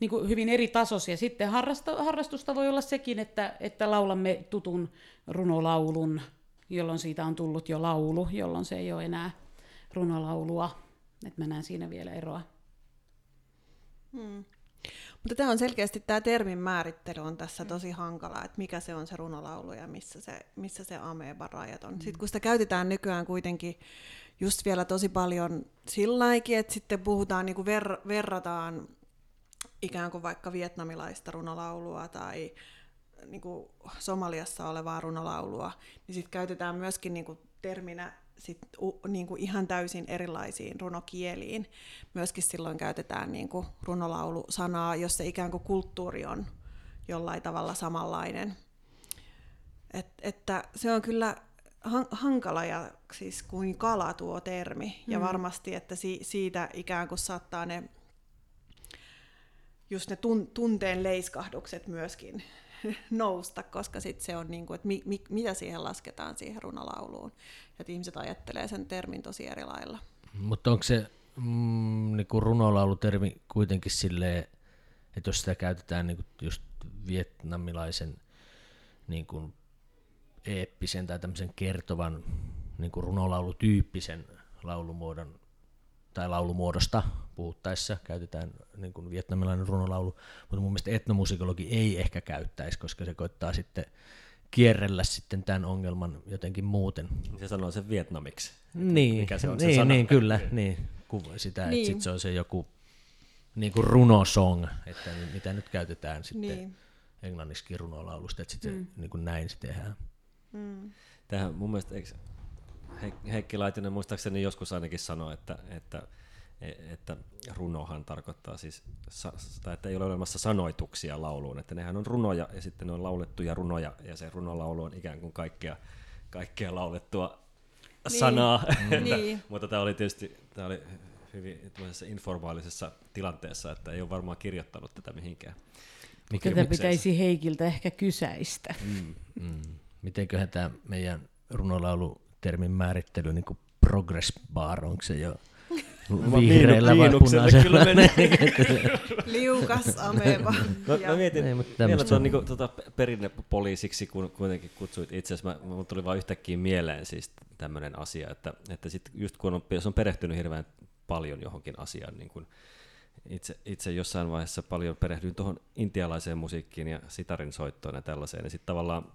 niin kuin hyvin eri tasoisia. Sitten harrasta, harrastusta voi olla sekin, että, että laulamme tutun runolaulun, jolloin siitä on tullut jo laulu, jolloin se ei ole enää runolaulua. Että mä näen siinä vielä eroa. Hmm. Mutta tämä on selkeästi, tämä termin määrittely on tässä tosi hankala, että mikä se on se runolaulu ja missä se, missä se ameba rajat on. Mm. Sitten kun sitä käytetään nykyään kuitenkin just vielä tosi paljon sillaikin, että sitten puhutaan, niin kuin ver, verrataan ikään kuin vaikka vietnamilaista runolaulua tai niin kuin Somaliassa olevaa runolaulua, niin sitten käytetään myöskin niin kuin terminä sit, u, niin kuin ihan täysin erilaisiin runokieliin. Myöskin silloin käytetään niin kuin runolaulu-sanaa, jos se ikään kuin kulttuuri on jollain tavalla samanlainen. Et, että se on kyllä han, hankala ja siis kuin kala tuo termi. Mm. Ja varmasti, että si, siitä ikään kuin saattaa ne just ne tun, tunteen leiskahdukset myöskin nousta, koska sit se on niin kuin, että mi, mi, mitä siihen lasketaan siihen runolauluun. Että ihmiset ajattelee sen termin tosi eri lailla. Mutta onko se mm, niinku runolaulutermi kuitenkin silleen, että jos sitä käytetään niinku just vietnamilaisen niinku eeppisen tai tämmöisen kertovan niinku runolaulutyyppisen laulumuodon tai laulumuodosta puhuttaessa käytetään niin kuin vietnamilainen runolaulu, mutta mun mielestä etnomusikologi ei ehkä käyttäisi, koska se koittaa sitten kierrellä sitten tämän ongelman jotenkin muuten. Se sanoo sen vietnamiksi. Niin, mikä se on se niin, sana. niin kyllä, niin, kuva sitä, Niin. että sit se on se joku niin kuin runosong, että mitä nyt käytetään sitten Niin. englanniksi runolaulusta, että sitten mm. niin kuin näin se tehdään. Mm. Tähän mun mielestä, eikö Heikki Laitinen muistaakseni joskus ainakin sanoi, että, että, että runohan tarkoittaa siis, tai että ei ole olemassa sanoituksia lauluun, että nehän on runoja ja sitten ne on laulettuja runoja ja se runolaulu on ikään kuin kaikkea, kaikkea laulettua niin. sanaa. Mm. niin. Mutta tämä oli tietysti tämä oli hyvin informaalisessa tilanteessa, että ei ole varmaan kirjoittanut tätä mihinkään. Mikä Tätä pitäisi Heikiltä ehkä kysäistä. Mm. Mm. Mitenköhän tämä meidän runolaulutermin määrittely, niin kuin progress bar, onko se jo vihreällä vai punaisella? Liukas ameba. Mä, mä mietin Ei, mutta vielä tuon niin tota, perinnepoliisiksi, kun kuitenkin kutsuit itse asiassa, mä, tuli vain yhtäkkiä mieleen siis tämmöinen asia, että, että sit just kun on, jos on perehtynyt hirveän paljon johonkin asiaan, niin kun itse, itse jossain vaiheessa paljon perehdyin tuohon intialaiseen musiikkiin ja sitarin soittoon ja tällaiseen, niin sitten tavallaan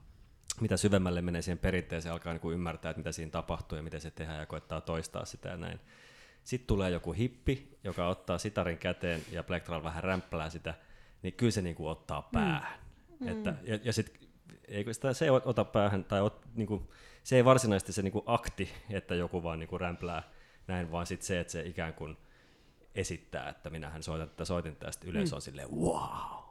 mitä syvemmälle menee siihen perinteeseen, alkaa niin ymmärtää, että mitä siinä tapahtuu ja miten se tehdään ja koettaa toistaa sitä ja näin. Sitten tulee joku hippi, joka ottaa sitarin käteen ja Plektral vähän rämppälää sitä, niin kyllä se niin kuin ottaa mm. päähän. Mm. Että, ja, ja sitten eikö sitä se ota päähän, tai ot, niin kuin, se ei varsinaisesti se niin kuin akti, että joku vaan niin kuin rämplää näin, vaan sitten se, että se ikään kuin esittää, että minähän soitan tätä soitin tästä, yleensä mm. on silleen wow.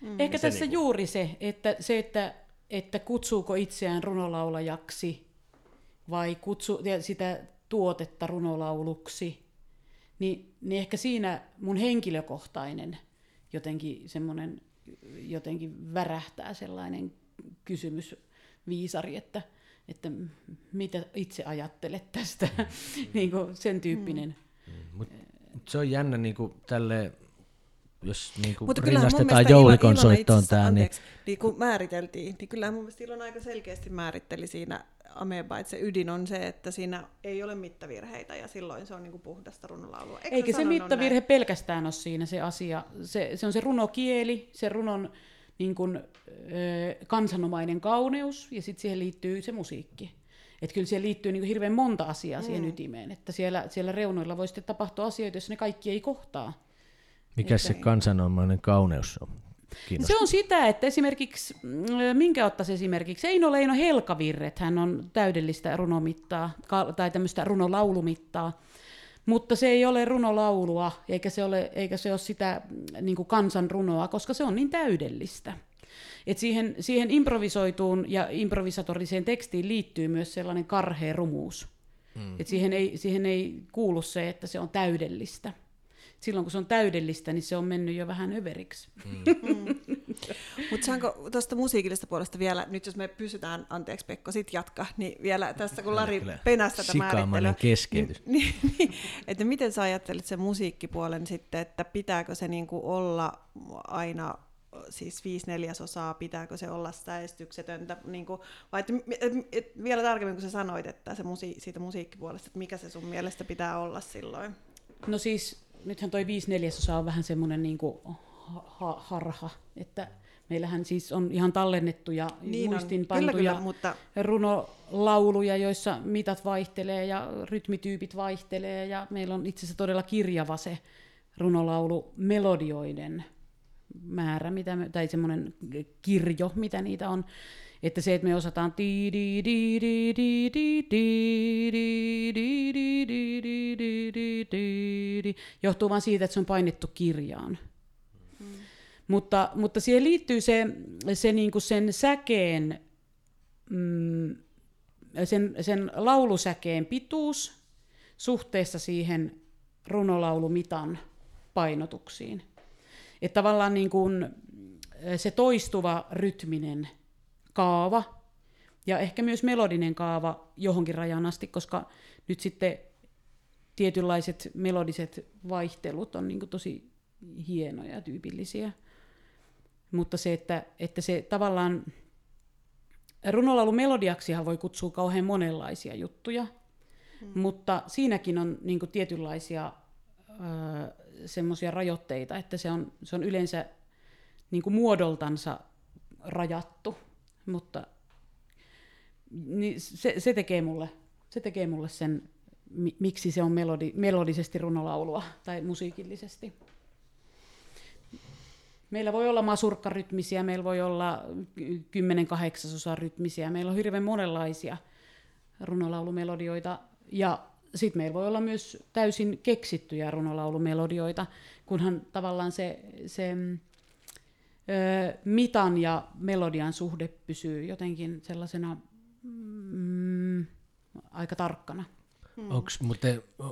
Mm. Ehkä tässä niin kuin... juuri se, että, se että, että kutsuuko itseään runolaulajaksi vai kutsu, sitä tuotetta runolauluksi, niin, niin ehkä siinä mun henkilökohtainen jotenkin semmoinen jotenkin värähtää sellainen kysymys viisari, että, että mitä itse ajattelet tästä, mm. niin kuin sen tyyppinen. Mm. Mut, mut se on jännä niin kuin tälle jos niin kuin Mutta rinnastetaan joulikon soittoon tämä. Niin... niin kun määriteltiin, niin kyllähän mun mielestä Ilona aika selkeästi määritteli siinä ameba, että se ydin on se, että siinä ei ole mittavirheitä ja silloin se on niin kuin puhdasta runolaulua. Eikö Eikä se mittavirhe näin? pelkästään ole siinä se asia. Se, se on se runokieli, se runon niin kuin, ö, kansanomainen kauneus ja sitten siihen liittyy se musiikki. Että kyllä siihen liittyy niin kuin hirveän monta asiaa siihen mm. ytimeen, että siellä, siellä reunoilla voi sitten tapahtua asioita, jos ne kaikki ei kohtaa. Mikä se kansanomainen kauneus on? Se on sitä, että esimerkiksi, mm, minkä ottaisi esimerkiksi, Eino Leino Helkavirret, hän on täydellistä runomittaa, tai tämmöistä runolaulumittaa, mutta se ei ole runolaulua, eikä se ole, eikä se ole sitä mm, niin kansanrunoa, koska se on niin täydellistä. Et siihen, siihen improvisoituun ja improvisatoriseen tekstiin liittyy myös sellainen karhea rumuus. Mm. Et siihen, ei, siihen ei kuulu se, että se on täydellistä silloin kun se on täydellistä, niin se on mennyt jo vähän överiksi. Mm. mm. Mutta saanko tuosta musiikillisesta puolesta vielä, nyt jos me pysytään, anteeksi Pekko, sit jatka, niin vielä tässä kun Lari penäsi tätä määrittelyä. keskeytys. Niin, niin, että miten sä ajattelit sen musiikkipuolen sitten, että pitääkö se niinku olla aina siis viisi neljäsosaa, pitääkö se olla säestyksetöntä, niin kuin, vai että, et, et, vielä tarkemmin kun sä sanoit, että se musi, siitä musiikkipuolesta, että mikä se sun mielestä pitää olla silloin? No siis nythän toi viisi neljäsosaa on vähän semmoinen niin kuin ha- harha, että meillähän siis on ihan tallennettuja niin muistinpantuja mutta... runolauluja, joissa mitat vaihtelee ja rytmityypit vaihtelee ja meillä on itse asiassa todella kirjava se runolaulu melodioiden määrä, mitä me, tai semmoinen kirjo, mitä niitä on. Että se, että me osataan johtuu vain siitä, että se on painettu kirjaan. Mm. Mutta, mutta siihen liittyy se, se niinku sen säkeen, mm, sen, sen laulusäkeen pituus suhteessa siihen runolaulumitan painotuksiin. Että tavallaan niin kuin se toistuva rytminen kaava ja ehkä myös melodinen kaava johonkin rajan asti, koska nyt sitten tietynlaiset melodiset vaihtelut on niin tosi hienoja ja tyypillisiä. Mutta se, että, että se tavallaan runolaulu melodiaksihan voi kutsua kauhean monenlaisia juttuja, hmm. mutta siinäkin on niin tietynlaisia semmoisia rajoitteita, että se on, se on yleensä niin muodoltansa rajattu mutta niin se, se, tekee mulle, se tekee mulle sen, miksi se on melodi, melodisesti runolaulua tai musiikillisesti. Meillä voi olla masurkkarytmisiä, meillä voi olla 10 kahdeksasosa rytmisiä, meillä on hirveän monenlaisia runolaulumelodioita. Ja sitten meillä voi olla myös täysin keksittyjä runolaulumelodioita, kunhan tavallaan se, se mitan ja melodian suhde pysyy jotenkin sellaisena mm, aika tarkkana. Hmm. Onks, mutta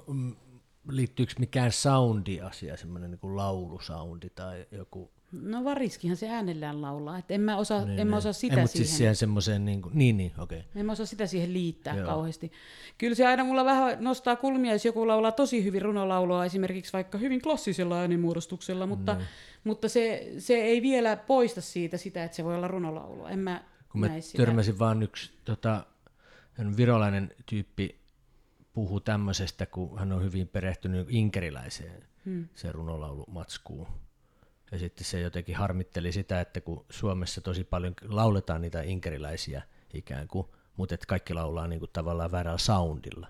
mm, liittyykö mikään soundi-asia, semmoinen niin laulusoundi tai joku No variskihan se äänellään laulaa, että en mä osaa, niin, en mä niin. osaa sitä en, siihen. Siis siihen semmoiseen, niin, kuin, niin, niin okei. Okay. En mä osaa sitä siihen liittää Joo. kauheasti. Kyllä se aina mulla vähän nostaa kulmia, jos joku laulaa tosi hyvin runolaulua, esimerkiksi vaikka hyvin klassisella äänimuodostuksella, mutta, niin. mutta se, se ei vielä poista siitä sitä, että se voi olla runolaulua. En mä Kun mä törmäsin sitä. vaan yksi tota, virolainen tyyppi puhuu tämmöisestä, kun hän on hyvin perehtynyt inkeriläiseen hmm. se runolaulumatskuun ja sitten se jotenkin harmitteli sitä, että kun Suomessa tosi paljon lauletaan niitä inkeriläisiä ikään kuin, mutta että kaikki laulaa niin kuin tavallaan väärällä soundilla.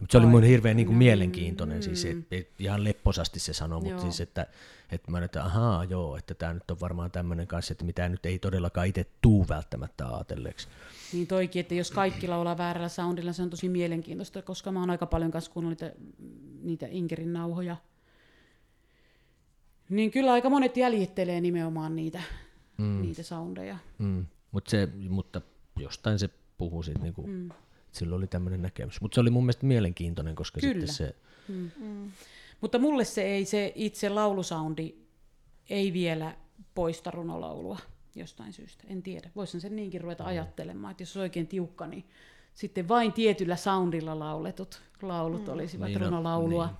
Mutta se oli mun hirveän niin kuin mielenkiintoinen, mm. siis et, ihan lepposasti se sanoi, mutta siis että, että mä että ahaa joo, että tämä nyt on varmaan tämmöinen kanssa, että mitä nyt ei todellakaan itse tuu välttämättä ajatelleeksi. Niin toikin, että jos kaikki laulaa väärällä soundilla, se on tosi mielenkiintoista, koska mä oon aika paljon kanssa kuunnellut niitä, niitä Inkerin nauhoja, niin kyllä aika monet jäljittelee nimenomaan niitä, mm. niitä soundeja. Mm. Mut se, mutta jostain se puhuu siitä, niin kuin, mm. sillä oli tämmöinen näkemys. Mutta se oli mun mielestä mielenkiintoinen, koska kyllä. sitten se... Mm. Mm. Mutta mulle se ei se itse laulusoundi ei vielä poista runolaulua jostain syystä. En tiedä. Voisin sen niinkin ruveta mm. ajattelemaan, että jos on oikein tiukka, niin sitten vain tietyllä soundilla lauletut laulut mm. olisivat niin, no, runolaulua. niin.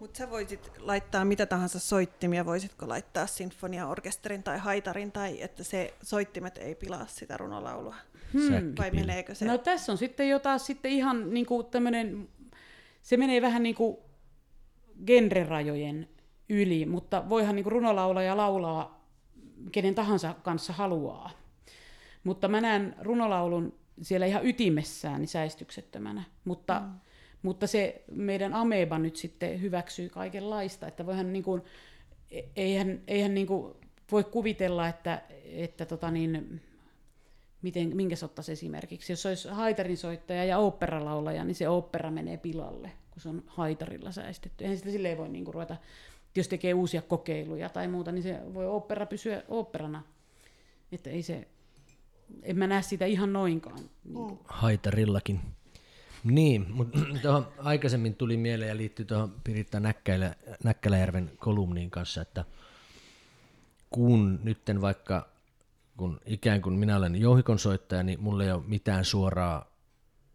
Mutta sä voisit laittaa mitä tahansa soittimia, voisitko laittaa sinfoniaorkesterin tai haitarin, tai että se soittimet ei pilaa sitä runolaulua? Hmm. Vai meneekö se? No tässä on sitten jo taas sitten ihan niin kuin tämmöinen, se menee vähän niin kuin genrerajojen yli, mutta voihan niin runolaulaja laulaa kenen tahansa kanssa haluaa. Mutta mä näen runolaulun siellä ihan ytimessään niin säistyksettömänä, mutta hmm mutta se meidän ameba nyt sitten hyväksyy kaikenlaista, että voihan niin kuin, eihän, eihän niin kuin voi kuvitella, että, että tota niin, miten, minkä se ottaisi esimerkiksi. Jos olisi haitarin soittaja ja oopperalaulaja, niin se opera menee pilalle, kun se on haitarilla säästetty. Eihän sitä silleen voi niin kuin ruveta, jos tekee uusia kokeiluja tai muuta, niin se voi opera pysyä oopperana. Että ei se, en mä näe sitä ihan noinkaan. Niin Haitarillakin. Niin, mutta tuohon aikaisemmin tuli mieleen ja liittyy tuohon Piritta Näkkäilä, Näkkäläjärven kolumniin kanssa, että kun nytten vaikka, kun ikään kuin minä olen jouhikon soittaja, niin mulla ei ole mitään suoraa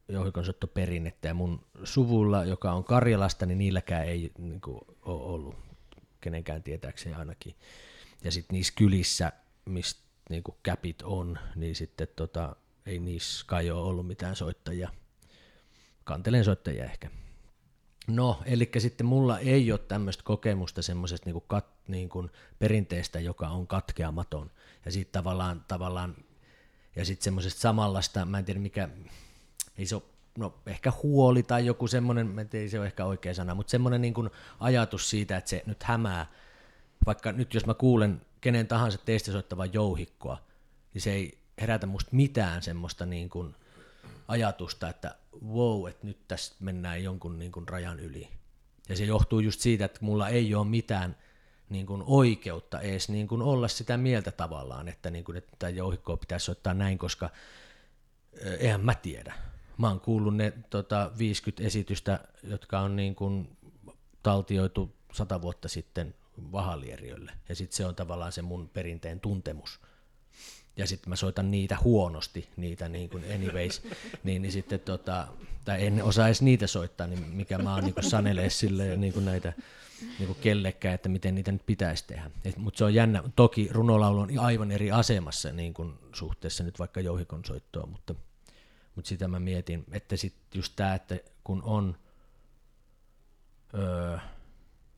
jouhikonsoittoperinnettä ja mun suvulla, joka on Karjalasta, niin niilläkään ei niin kuin, ole ollut kenenkään tietääkseni ainakin. Ja sitten niissä kylissä, mistä niin käpit on, niin sitten tota, ei niissä kai ole ollut mitään soittajia – kantelen soittajia ehkä. No, eli sitten mulla ei ole tämmöistä kokemusta semmoisesta niinku kat, niinku perinteestä, joka on katkeamaton. Ja sitten tavallaan, tavallaan, ja sitten semmoisesta samanlaista, mä en tiedä mikä, ei se ole, no ehkä huoli tai joku semmoinen, mä en tiedä, se on ehkä oikea sana, mutta semmoinen niinku ajatus siitä, että se nyt hämää, vaikka nyt jos mä kuulen kenen tahansa teistä soittavan jouhikkoa, niin se ei herätä musta mitään semmoista niin kuin ajatusta, että wow, että nyt tässä mennään jonkun niin kuin rajan yli. Ja se johtuu just siitä, että mulla ei ole mitään niin kuin oikeutta edes niin kuin olla sitä mieltä tavallaan, että, niin kuin, että jouhikkoa pitäisi ottaa näin, koska eihän mä tiedä. Mä oon kuullut ne tota, 50 esitystä, jotka on niin kuin taltioitu sata vuotta sitten vahalieriölle. Ja sitten se on tavallaan se mun perinteen tuntemus ja sitten mä soitan niitä huonosti, niitä niin kuin anyways, niin, niin sitten tota, tai en osaa edes niitä soittaa, niin mikä mä oon niin kuin sanelee sille niin kuin näitä niin kuin kellekään, että miten niitä nyt pitäisi tehdä. Mutta se on jännä. Toki runolaulu on aivan eri asemassa niin kuin suhteessa nyt vaikka jouhikon soittoa, mutta, mutta sitä mä mietin, että sitten just tämä, että kun on, öö,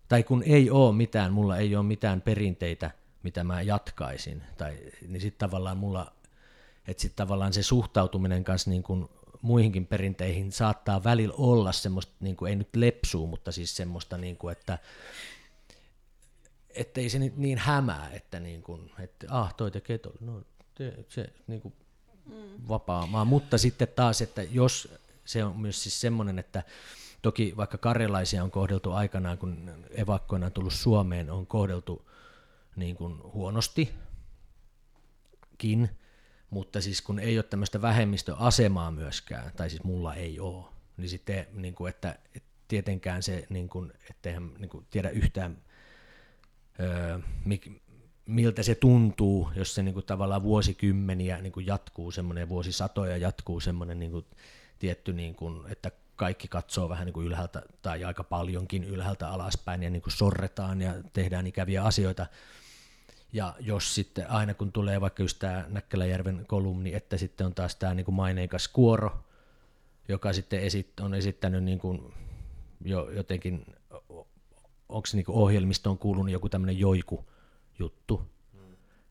tai kun ei ole mitään, mulla ei ole mitään perinteitä, mitä mä jatkaisin. Tai, niin sitten tavallaan mulla, että sitten tavallaan se suhtautuminen kanssa niin kuin muihinkin perinteihin saattaa välillä olla semmoista, niin kuin, ei nyt lepsuu, mutta siis semmoista, niin kuin, että ettei se nyt niin hämää, että niin kuin, että ah, toi tekee toi, no te, se niin kuin vapaa mutta sitten taas, että jos se on myös siis semmoinen, että toki vaikka karjalaisia on kohdeltu aikanaan, kun evakkoina on tullut Suomeen, on kohdeltu niin kuin huonostikin, mutta siis kun ei ole tämmöistä vähemmistöasemaa myöskään, tai siis mulla ei ole, niin sitten niin kuin, että, tietenkään se, niin kuin, etteihän niin kuin, tiedä yhtään, öö, mik, miltä se tuntuu, jos se niin kuin, tavallaan vuosikymmeniä niin kuin jatkuu semmoinen, vuosisatoja jatkuu semmoinen niin kuin, tietty, niin kuin, että kaikki katsoo vähän niin kuin ylhäältä tai aika paljonkin ylhäältä alaspäin ja niin kuin sorretaan ja tehdään ikäviä asioita. Ja jos sitten aina kun tulee vaikka just tämä Näkkäläjärven kolumni, että sitten on taas tämä niin maineikas kuoro, joka sitten esit, on esittänyt niin kuin jo jotenkin, onko se niin ohjelmistoon kuulunut joku tämmöinen joiku juttu,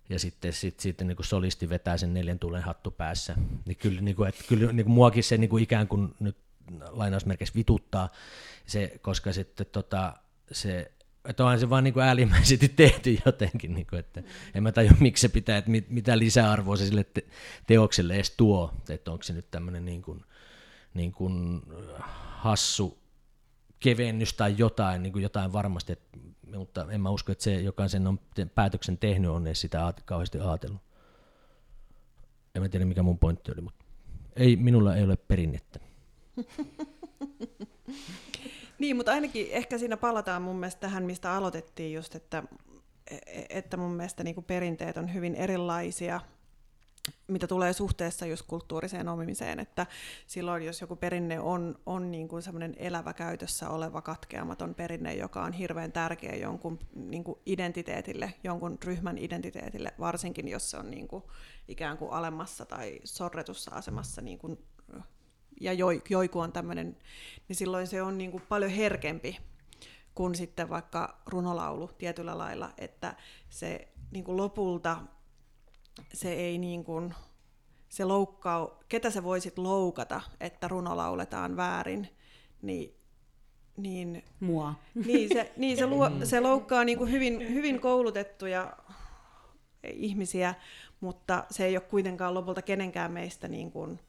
ja sitten sit, sitten niin kuin solisti vetää sen neljän tulen hattu päässä, niin kyllä, niin kuin, että kyllä niin kuin muakin se niin kuin ikään kuin nyt lainausmerkeissä vituttaa, se, koska sitten tota, se että onhan se vaan niin äärimmäisesti tehty jotenkin, niin kuin, että en mä tajua, miksi se pitää, että mit, mitä lisäarvoa se sille te- teokselle edes tuo, että onko se nyt tämmöinen niin kuin, niin kuin hassu kevennys tai jotain, niin kuin jotain varmasti, että, mutta en mä usko, että se, joka sen on päätöksen tehnyt, on edes sitä kauheasti ajatellut. En mä tiedä, mikä mun pointti oli, mutta ei, minulla ei ole perinnettä. niin, mutta ainakin ehkä siinä palataan mun mielestä tähän, mistä aloitettiin just, että, että mun mielestä niin kuin perinteet on hyvin erilaisia – mitä tulee suhteessa just kulttuuriseen omimiseen, että silloin jos joku perinne on, on niin kuin semmoinen elävä käytössä oleva katkeamaton perinne, joka on hirveän tärkeä jonkun niin kuin identiteetille, jonkun ryhmän identiteetille, varsinkin jos se on niin kuin ikään kuin alemmassa tai sorretussa asemassa, niin kuin, ja joiku on tämmöinen, niin silloin se on niin kuin paljon herkempi kuin sitten vaikka runolaulu tietyllä lailla, että se niin kuin lopulta se ei niin kuin, se loukkaa, ketä sä voisit loukata, että runo lauletaan väärin, niin niin, Mua. Niin, se, niin se, luo, se loukkaa niin kuin hyvin, hyvin koulutettuja ihmisiä, mutta se ei ole kuitenkaan lopulta kenenkään meistä niin kuin,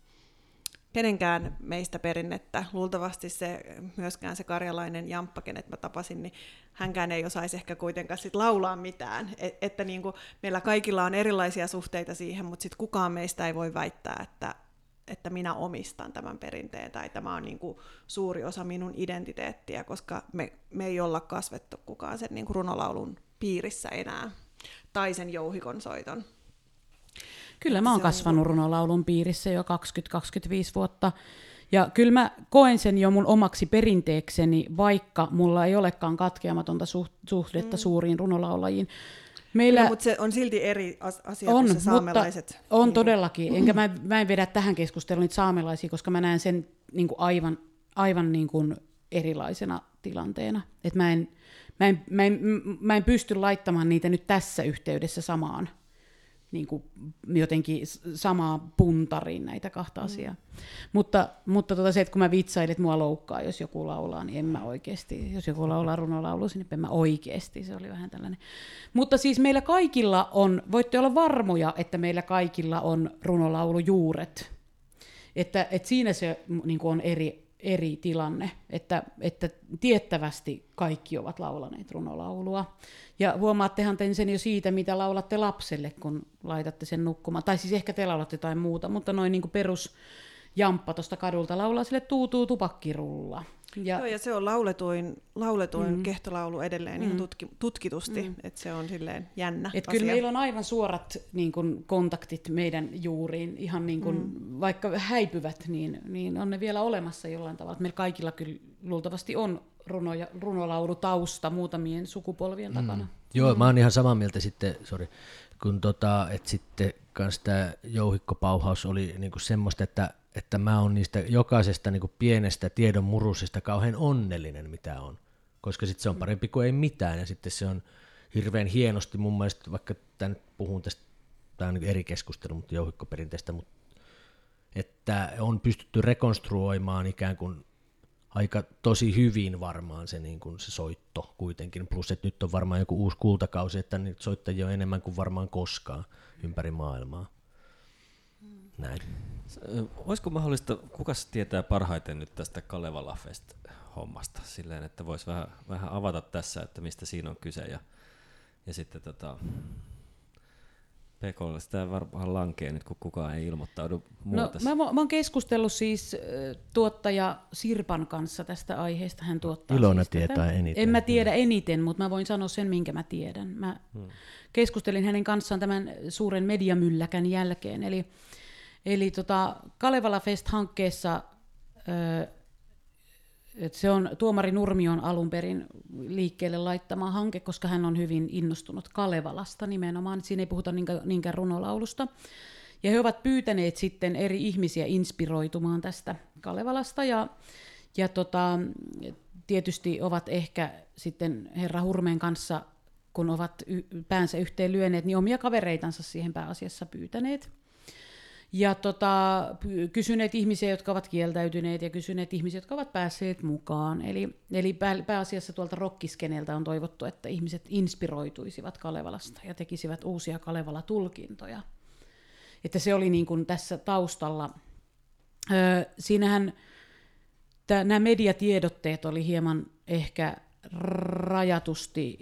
kenenkään meistä perinnettä. Luultavasti se, myöskään se karjalainen jamppa, kenet mä tapasin, niin hänkään ei osaisi ehkä kuitenkaan sit laulaa mitään. Et, että niin kuin, meillä kaikilla on erilaisia suhteita siihen, mutta sitten kukaan meistä ei voi väittää, että, että minä omistan tämän perinteen tai tämä on niin kuin suuri osa minun identiteettiä, koska me, me ei olla kasvettu kukaan sen niin kuin runolaulun piirissä enää tai sen jouhikon soiton Kyllä mä oon kasvanut runolaulun piirissä jo 20-25 vuotta. Ja kyllä mä koen sen jo mun omaksi perinteekseni, vaikka mulla ei olekaan katkeamatonta suhdetta mm. suuriin runolaulajiin. Meillä... Kyllä, mutta se on silti eri asia on, kuin se saamelaiset. on niin todellakin. Enkä mä, mä en vedä tähän keskusteluun niitä saamelaisia, koska mä näen sen niin kuin aivan, aivan niin kuin erilaisena tilanteena. Et mä, en, mä, en, mä, en, mä en pysty laittamaan niitä nyt tässä yhteydessä samaan niin kuin jotenkin samaa puntariin näitä kahta mm. asiaa. Mutta, mutta tota se, että kun mä vitsailin, että mua loukkaa, jos joku laulaa, niin en mä oikeasti, jos joku laulaa runolaulu, niin en mä oikeasti, se oli vähän tällainen. Mutta siis meillä kaikilla on, voitte olla varmoja, että meillä kaikilla on runolaulujuuret. Että, että siinä se niin on eri, eri tilanne, että, että tiettävästi kaikki ovat laulaneet runolaulua. Ja huomaattehan te sen jo siitä, mitä laulatte lapselle, kun laitatte sen nukkumaan. Tai siis ehkä te laulatte jotain muuta, mutta noin niin perus jamppa tuosta kadulta laulaa sille tuutuu tupakkirulla. Ja, Joo, ja se on lauletuin, lauletuin mm. kehtolaulu edelleen mm. niin tutki, tutkitusti, mm. että se on silleen jännä Et asia. Kyllä meillä on aivan suorat niin kun, kontaktit meidän juuriin, ihan niin kun, mm. vaikka häipyvät, niin, niin on ne vielä olemassa jollain tavalla. Meillä kaikilla kyllä luultavasti on runo- ja, runolaulutausta muutamien sukupolvien mm. takana. Joo, mm. mä oon ihan samaa mieltä sitten, sorry, kun tota, että sitten kans tämä jouhikkopauhaus oli niinku semmoista, että että mä oon niistä jokaisesta niin kuin pienestä tiedon murusesta kauhean onnellinen, mitä on. Koska sitten se on parempi kuin ei mitään, ja sitten se on hirveän hienosti mun mielestä, vaikka tämän puhun tästä, tämä on niin eri keskustelu, mutta jouhikkoperinteestä, mutta että on pystytty rekonstruoimaan ikään kuin aika tosi hyvin varmaan se, niin kuin se soitto kuitenkin. Plus, että nyt on varmaan joku uusi kultakausi, että nyt soittajia on enemmän kuin varmaan koskaan ympäri maailmaa. Näin. Olisiko mahdollista, kuka tietää parhaiten nyt tästä Kalevala Fest-hommasta, silleen, että voisi vähän, vähän avata tässä, että mistä siinä on kyse, ja, ja sitten tota, PKlle sitä varmaan lankee nyt, kun kukaan ei ilmoittaudu muuta. No, mä, mä oon keskustellut siis äh, tuottaja Sirpan kanssa tästä aiheesta. Hän tuottaa Ilona siis tietää tätä. eniten. En mä tiedä eniten, mutta mä voin sanoa sen, minkä mä tiedän. Mä hmm. keskustelin hänen kanssaan tämän suuren mediamylläkän jälkeen. Eli, eli tota, Kalevala Fest-hankkeessa se on Tuomari Nurmion alun perin liikkeelle laittama hanke, koska hän on hyvin innostunut Kalevalasta nimenomaan. Siinä ei puhuta niinkään, niinkään runolaulusta. Ja he ovat pyytäneet sitten eri ihmisiä inspiroitumaan tästä Kalevalasta. Ja, ja tota, tietysti ovat ehkä sitten herra Hurmeen kanssa, kun ovat y- päänsä yhteen lyöneet, niin omia kavereitansa siihen pääasiassa pyytäneet ja tota, kysyneet ihmisiä, jotka ovat kieltäytyneet ja kysyneet ihmisiä, jotka ovat päässeet mukaan. Eli, eli pää, pääasiassa tuolta rokkiskeneltä on toivottu, että ihmiset inspiroituisivat Kalevalasta ja tekisivät uusia Kalevala-tulkintoja. Että se oli niin kuin tässä taustalla. Öö, siinähän tää, nämä mediatiedotteet oli hieman ehkä rajatusti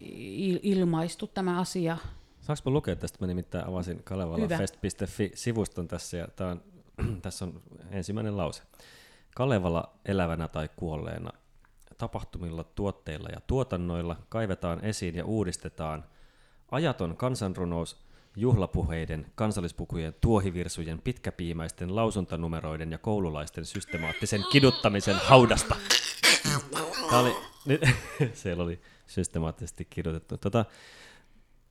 ilmaistu tämä asia Saanko lukea tästä? Mä nimittäin avasin kalevalafest.fi-sivuston tässä ja tää on, tässä on ensimmäinen lause. Kalevala elävänä tai kuolleena tapahtumilla, tuotteilla ja tuotannoilla kaivetaan esiin ja uudistetaan ajaton kansanrunous juhlapuheiden, kansallispukujen, tuohivirsujen, pitkäpiimäisten lausuntanumeroiden ja koululaisten systemaattisen kiduttamisen haudasta. Tämä oli, nyt, siellä oli systemaattisesti kirjoitettu. Tota,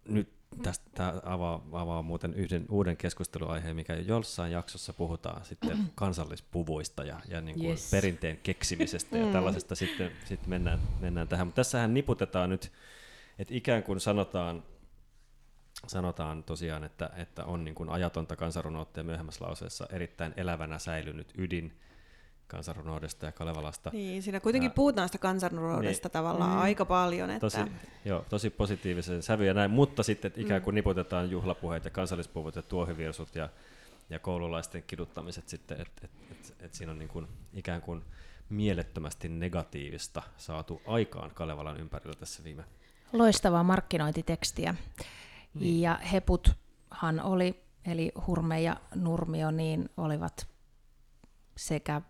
nyt tästä avaa, avaa muuten yhden uuden keskusteluaiheen, mikä jossain jaksossa puhutaan sitten kansallispuvuista ja, ja niin kuin yes. perinteen keksimisestä ja mm. tällaisesta sitten, sitten mennään, mennään tähän. Mutta tässähän niputetaan nyt, että ikään kuin sanotaan, sanotaan tosiaan, että, että on niin kuin ajatonta kansanrunoutta ja myöhemmässä lauseessa erittäin elävänä säilynyt ydin, kansanrunoudesta ja Kalevalasta. Niin, siinä kuitenkin ja, puhutaan sitä kansanrunoudesta niin, tavallaan mm, aika paljon. Että... Tosi, joo, tosi positiivisen sävy ja näin, mutta sitten että ikään kuin mm. niputetaan juhlapuheet ja kansallispuvut ja tuohivirsut ja, ja koululaisten kiduttamiset sitten, että et, et, et siinä on niin kuin, ikään kuin mielettömästi negatiivista saatu aikaan Kalevalan ympärillä tässä viime Loistavaa markkinointitekstiä. Niin. Ja Heputhan oli, eli Hurme ja Nurmio, niin olivat sekä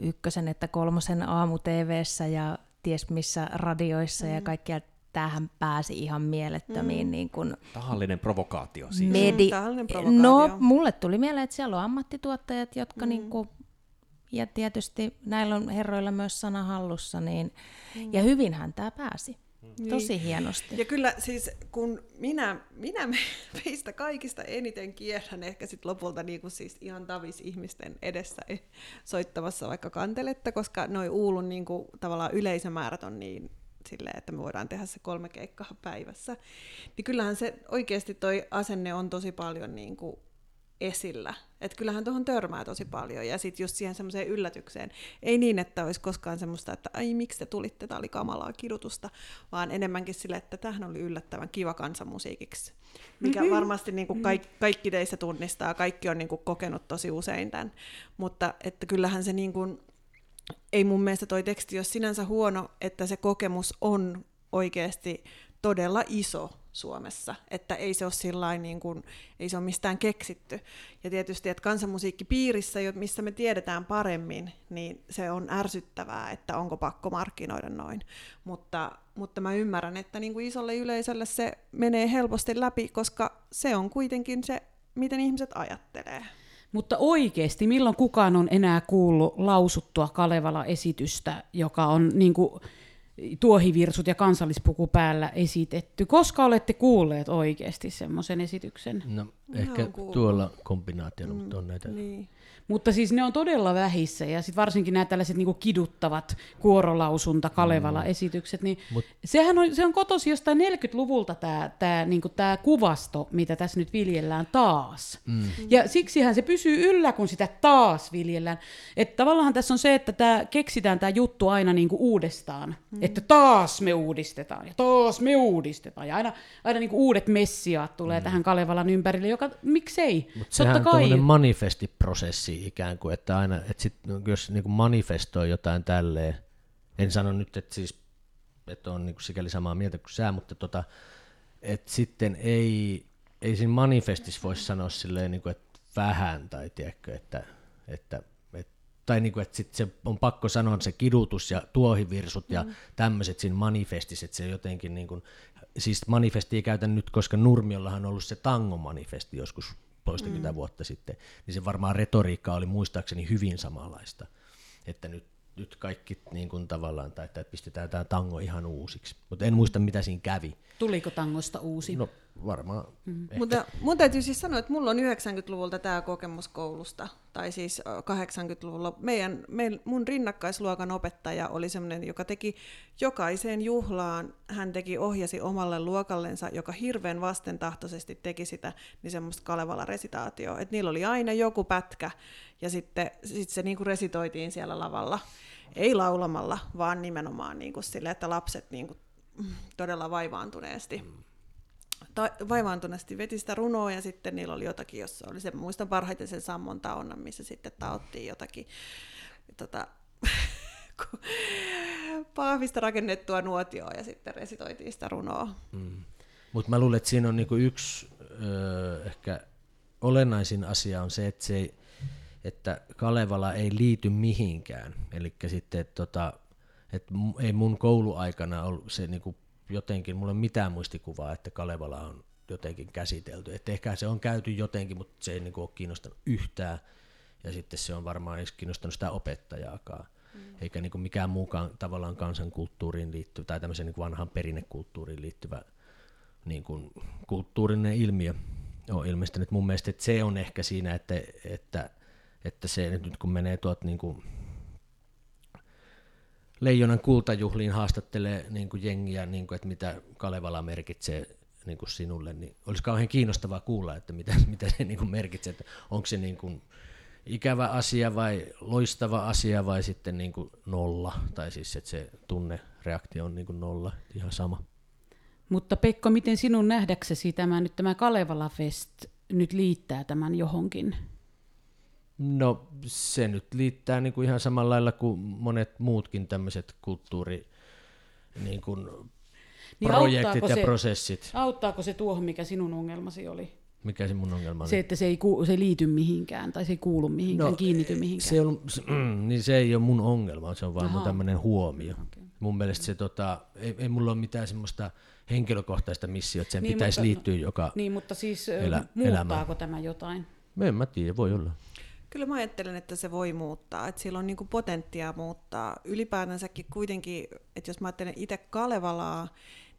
ykkösen että kolmosen aamu TVssä ja ties missä radioissa mm. ja kaikkia tähän pääsi ihan mielettömiin. Mm. Niin kun tahallinen provokaatio siis. Medi- mm, tahallinen provokaatio. No, mulle tuli mieleen, että siellä on ammattituottajat, jotka mm. niin kuin, ja tietysti näillä on herroilla myös sana hallussa, niin, mm. ja hyvinhän tämä pääsi. Niin. Tosi hienosti. Ja kyllä siis kun minä, minä meistä kaikista eniten kierrän ehkä sit lopulta niin kuin siis ihan tavis ihmisten edessä soittamassa vaikka kanteletta, koska noi Uulun niin kuin, tavallaan yleisömäärät on niin silleen, että me voidaan tehdä se kolme keikkaa päivässä. Niin kyllähän se oikeasti toi asenne on tosi paljon niin kuin esillä. Että kyllähän tuohon törmää tosi paljon. Ja sitten just siihen semmoiseen yllätykseen. Ei niin, että olisi koskaan semmoista, että ai miksi te tulitte, tämä oli kamalaa kidutusta, vaan enemmänkin sille, että tähän oli yllättävän kiva kansanmusiikiksi. Mikä mm-hmm. varmasti niin kuin kaikki, kaikki teistä tunnistaa, kaikki on niin kuin kokenut tosi usein tämän. Mutta että kyllähän se niin kuin, ei mun mielestä toi teksti ole sinänsä huono, että se kokemus on oikeasti todella iso Suomessa, että ei se ole sillain, niin kuin, ei se ole mistään keksitty. Ja tietysti, että kansanmusiikkipiirissä, missä me tiedetään paremmin, niin se on ärsyttävää, että onko pakko markkinoida noin. Mutta, mutta mä ymmärrän, että niin kuin isolle yleisölle se menee helposti läpi, koska se on kuitenkin se, miten ihmiset ajattelee. Mutta oikeasti, milloin kukaan on enää kuullut lausuttua Kalevala-esitystä, joka on niin kuin, tuohivirsut ja kansallispuku päällä esitetty. Koska olette kuulleet oikeasti semmoisen esityksen? No, Ehkä tuolla kombinaationa, mutta on näitä. Niin. Mutta siis ne on todella vähissä ja sitten varsinkin nämä tällaiset niinku kiduttavat kuorolausunta Kalevala-esitykset, niin Mut- sehän on, se on kotosi jostain 40-luvulta tämä tää, niinku tää kuvasto, mitä tässä nyt viljellään taas. Mm. Ja siksihän se pysyy yllä, kun sitä taas viljellään. Että tavallaan tässä on se, että tää, keksitään tämä juttu aina niinku uudestaan. Mm. Että taas me uudistetaan ja taas me uudistetaan. Ja aina, aina niinku uudet messiaat tulee mm. tähän Kalevalan ympärille, joka miksei. Mutta sehän on tämmöinen manifestiprosessi ikään kuin, että aina, että sit, jos niin kuin manifestoi jotain tälleen, en sano nyt, että siis, että on niin kuin sikäli samaa mieltä kuin sä, mutta tota, että sitten ei, ei siinä manifestissa voi sanoa silleen, niin kuin, että vähän, tai tiedätkö, että, että et, tai niin kuin, että sit se on pakko sanoa se kidutus ja tuohivirsut ja tämmöiset siinä manifestissa, että se jotenkin niin kuin, siis manifesti ei käytä nyt, koska Nurmiollahan on ollut se tango-manifesti joskus toistakymmentä mm. vuotta sitten, niin se varmaan retoriikka oli muistaakseni hyvin samanlaista, että nyt, nyt kaikki niin kuin tavallaan, tai että pistetään tämä tango ihan uusiksi, mutta en muista mitä siinä kävi. Tuliko tangosta uusi? No varmaan mm. Mutta mun täytyy siis sanoa, että mulla on 90-luvulta tämä kokemus koulusta, tai siis ö, 80-luvulla. Meidän, meil, mun rinnakkaisluokan opettaja oli sellainen, joka teki jokaiseen juhlaan, hän teki ohjasi omalle luokallensa, joka hirveän vastentahtoisesti teki sitä, niin semmoista Kalevala-resitaatioa. Että niillä oli aina joku pätkä, ja sitten sit se niinku resitoitiin siellä lavalla. Ei laulamalla, vaan nimenomaan niinku sille, että lapset niinku todella vaivaantuneesti ta- vaivaantuneesti veti sitä runoa ja sitten niillä oli jotakin, jossa oli se, muistan parhaiten sen Sammon taonnan, missä sitten taottiin jotakin tota, pahvista rakennettua nuotioa ja sitten resitoitiin sitä runoa. Mm. Mutta mä luulen, että siinä on niinku yksi öö, ehkä olennaisin asia on se, että, se että Kalevala ei liity mihinkään. Eli sitten, tota, et ei mun kouluaikana ollut se niinku jotenkin, mulla ei ole mitään muistikuvaa, että Kalevala on jotenkin käsitelty. Et ehkä se on käyty jotenkin, mutta se ei niinku ole kiinnostanut yhtään. Ja sitten se on varmaan edes kiinnostanut sitä opettajaakaan. Mm. Eikä niinku mikään muukaan tavallaan kansankulttuuriin liittyvä tai tämmöiseen niinku vanhaan perinnekulttuuriin liittyvä niin kuin kulttuurinen ilmiö on ilmestynyt. Mun mielestä että se on ehkä siinä, että, että, että se nyt kun menee tuot niin kuin Leijonan kultajuhliin haastattelee niin kuin jengiä, niin kuin, että mitä Kalevala merkitsee niin kuin sinulle, niin olisi kauhean kiinnostavaa kuulla, että mitä, mitä se niin kuin merkitsee, että onko se niin kuin ikävä asia vai loistava asia vai sitten niin kuin nolla, tai siis että se tunnereaktio on niin kuin nolla, ihan sama. Mutta Pekko, miten sinun nähdäksesi tämä nyt tämä Kalevala Fest nyt liittää tämän johonkin? No se nyt liittää niin kuin ihan samalla lailla kuin monet muutkin tämmöiset kulttuuri niin kuin Niin projektit ja se- prosessit. Auttaako se tuohon, mikä sinun ongelmasi oli? Mikä se mun ongelma oli? Se, että se ei, ku, se ei liity mihinkään tai se ei kuulu mihinkään, no, kiinnity mihinkään. Se, on, se, mm, niin se ei ole mun ongelma, se on vaan mun Ahaa. tämmöinen huomio. Okay. Mun mielestä se, tota, ei, ei mulla ole mitään semmoista henkilökohtaista missiota, että sen Niin, pitäisi mutta- liittyä joka... Niin, mutta siis Elä- Elä, muuttaako elämään. tämä jotain? En mä tiedä, voi olla. Kyllä mä ajattelen, että se voi muuttaa, että sillä on niinku potentiaa muuttaa. Ylipäätänsäkin kuitenkin, että jos mä ajattelen itse Kalevalaa,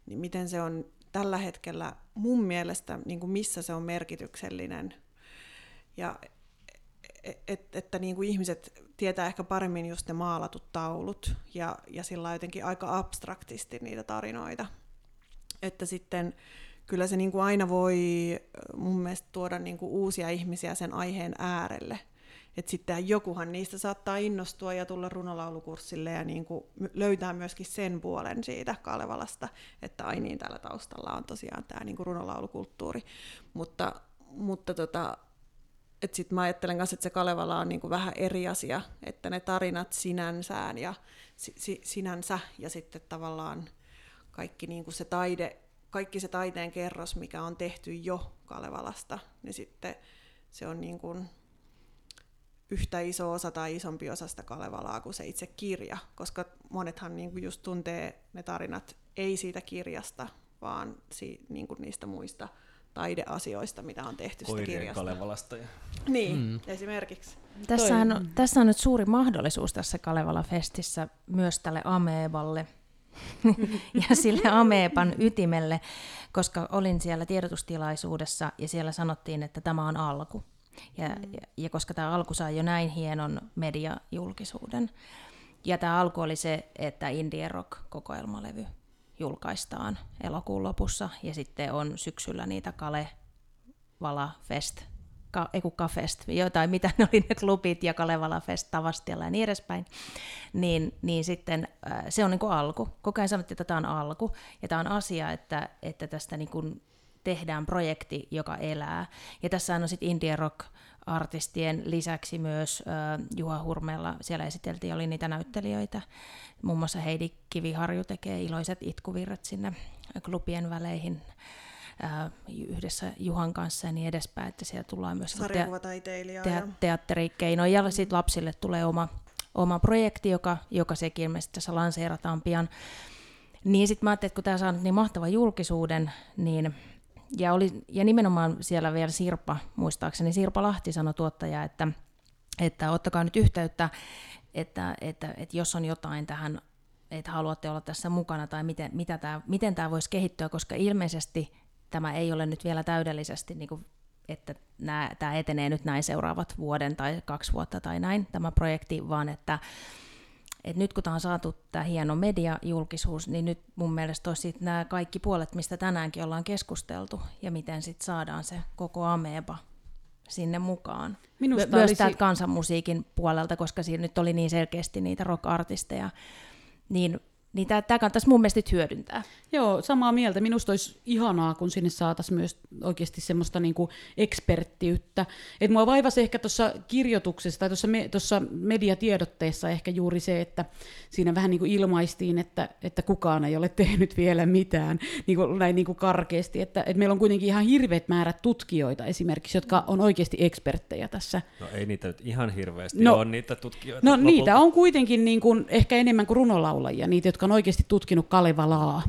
niin miten se on tällä hetkellä mun mielestä, niin kuin missä se on merkityksellinen. Ja et, et, että niin kuin ihmiset tietää ehkä paremmin just ne maalatut taulut ja, ja sillä jotenkin aika abstraktisti niitä tarinoita. Että sitten kyllä se niin kuin aina voi mun mielestä tuoda niin kuin uusia ihmisiä sen aiheen äärelle. Että sitten jokuhan niistä saattaa innostua ja tulla runolaulukurssille ja niin kuin löytää myöskin sen puolen siitä Kalevalasta, että ai niin, täällä taustalla on tosiaan tämä niin kuin runolaulukulttuuri. Mutta, mutta tota, että sitten mä ajattelen myös, että se Kalevala on niinku vähän eri asia, että ne tarinat sinänsään ja si- si- sinänsä ja sitten tavallaan kaikki niinku se taide, kaikki se taiteen kerros, mikä on tehty jo Kalevalasta, niin sitten se on niinku yhtä iso osa tai isompi osa sitä Kalevalaa kuin se itse kirja, koska monethan niinku just tuntee ne tarinat ei siitä kirjasta, vaan si- niinku niistä muista taideasioista, mitä on tehty sitä Koirien kirjasta. Kalevalasta. Ja... Niin, mm. esimerkiksi. Tässähän on, tässä on nyt suuri mahdollisuus tässä Kalevala Festissä myös tälle Ameeballe. ja sille ameepan ytimelle, koska olin siellä tiedotustilaisuudessa ja siellä sanottiin, että tämä on alku. Ja, mm. ja, ja koska tämä alku sai jo näin hienon mediajulkisuuden. Ja tämä alku oli se, että Indie Rock-kokoelmalevy julkaistaan elokuun lopussa ja sitten on syksyllä niitä Kale Vala Fest, ka, ei Kafest, jotain, mitä ne oli ne klubit ja Kalevala Fest Tavastialla ja niin edespäin, niin, niin sitten äh, se on niin kuin alku. Koko ajan sanottiin, että tämä on alku ja tämä on asia, että, että tästä niin kuin tehdään projekti, joka elää. Ja tässä on sitten indie rock artistien lisäksi myös äh, Juha Hurmella, siellä esiteltiin, oli niitä näyttelijöitä. Muun muassa Heidi Kiviharju tekee iloiset itkuvirrat sinne klubien väleihin äh, yhdessä Juhan kanssa ja niin edespäin, että siellä tullaan myös te- te- teatterikeinoja ja sitten lapsille tulee oma, oma projekti, joka, joka sekin ilmeisesti tässä lanseerataan pian. Niin sitten mä ajattelin, että kun tämä saa niin mahtavan julkisuuden, niin ja, oli, ja nimenomaan siellä vielä Sirpa, muistaakseni Sirpa Lahti sanoi tuottaja, että, että ottakaa nyt yhteyttä, että, että, että jos on jotain tähän, että haluatte olla tässä mukana tai miten, mitä tämä, miten tämä voisi kehittyä, koska ilmeisesti tämä ei ole nyt vielä täydellisesti, niin kuin, että nämä, tämä etenee nyt näin seuraavat vuoden tai kaksi vuotta tai näin, tämä projekti, vaan että et nyt kun tämä on saatu tämä hieno mediajulkisuus, niin nyt mun mielestä olisi nämä kaikki puolet, mistä tänäänkin ollaan keskusteltu, ja miten sitten saadaan se koko ameba sinne mukaan. Minusta Myös olisi... täältä kansanmusiikin puolelta, koska siinä nyt oli niin selkeästi niitä rock-artisteja, niin niin tämä, tämä kannattaisi mun mielestä hyödyntää. Joo, samaa mieltä. Minusta olisi ihanaa, kun sinne saataisiin myös oikeasti semmoista niinku eksperttiyttä. Et mua vaivasi ehkä tuossa kirjoituksessa tai tuossa me, mediatiedotteessa ehkä juuri se, että siinä vähän niinku ilmaistiin, että, että kukaan ei ole tehnyt vielä mitään niinku, näin niinku karkeasti. Että, että meillä on kuitenkin ihan hirveät määrät tutkijoita esimerkiksi, jotka on oikeasti eksperttejä tässä. No ei niitä nyt ihan hirveästi no, ole niitä tutkijoita. No lopulta. niitä on kuitenkin niin kuin, ehkä enemmän kuin runolaulajia, niitä, jotka jotka on oikeasti tutkinut Kalevalaa.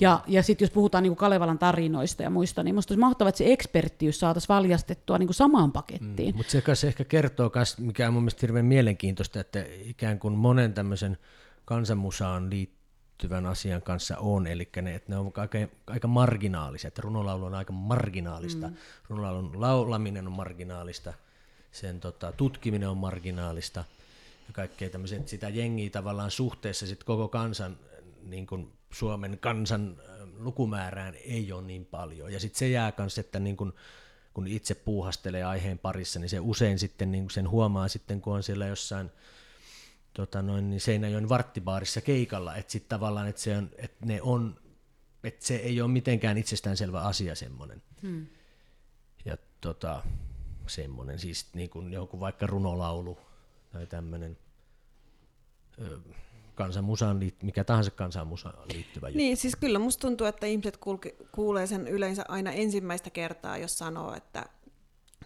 Ja, ja sitten jos puhutaan niin Kalevalan tarinoista ja muista, niin minusta olisi mahtavaa, että se eksperttiys saataisiin valjastettua niin samaan pakettiin. Mm, mutta se kanssa ehkä kertoo, kas, mikä on mun mielestä hirveän mielenkiintoista, että ikään kuin monen tämmöisen kansanmusaan liittyvän asian kanssa on, eli ne, että ne on aika, aika marginaaliset. Runolaulu on aika marginaalista, mm. runolaulun laulaminen on marginaalista, sen tota, tutkiminen on marginaalista – ja kaikkea tämmöisiä, sitä jengiä tavallaan suhteessa sit koko kansan, niin kuin Suomen kansan lukumäärään ei ole niin paljon. Ja sitten se jää myös, että niin kuin, kun itse puuhastelee aiheen parissa, niin se usein sitten niin sen huomaa sitten, kun on siellä jossain tota noin, niin Seinäjoen varttibaarissa keikalla, että sitten tavallaan, että, se on, että ne on, että se ei ole mitenkään itsestäänselvä asia semmoinen. Hmm. Ja tota, semmoinen, siis niin kuin joku vaikka runolaulu tai tämmöinen kansanmusaan, mikä tahansa kansanmusaan liittyvä juttu. Niin, siis kyllä musta tuntuu, että ihmiset kulke, kuulee sen yleensä aina ensimmäistä kertaa, jos sanoo, että,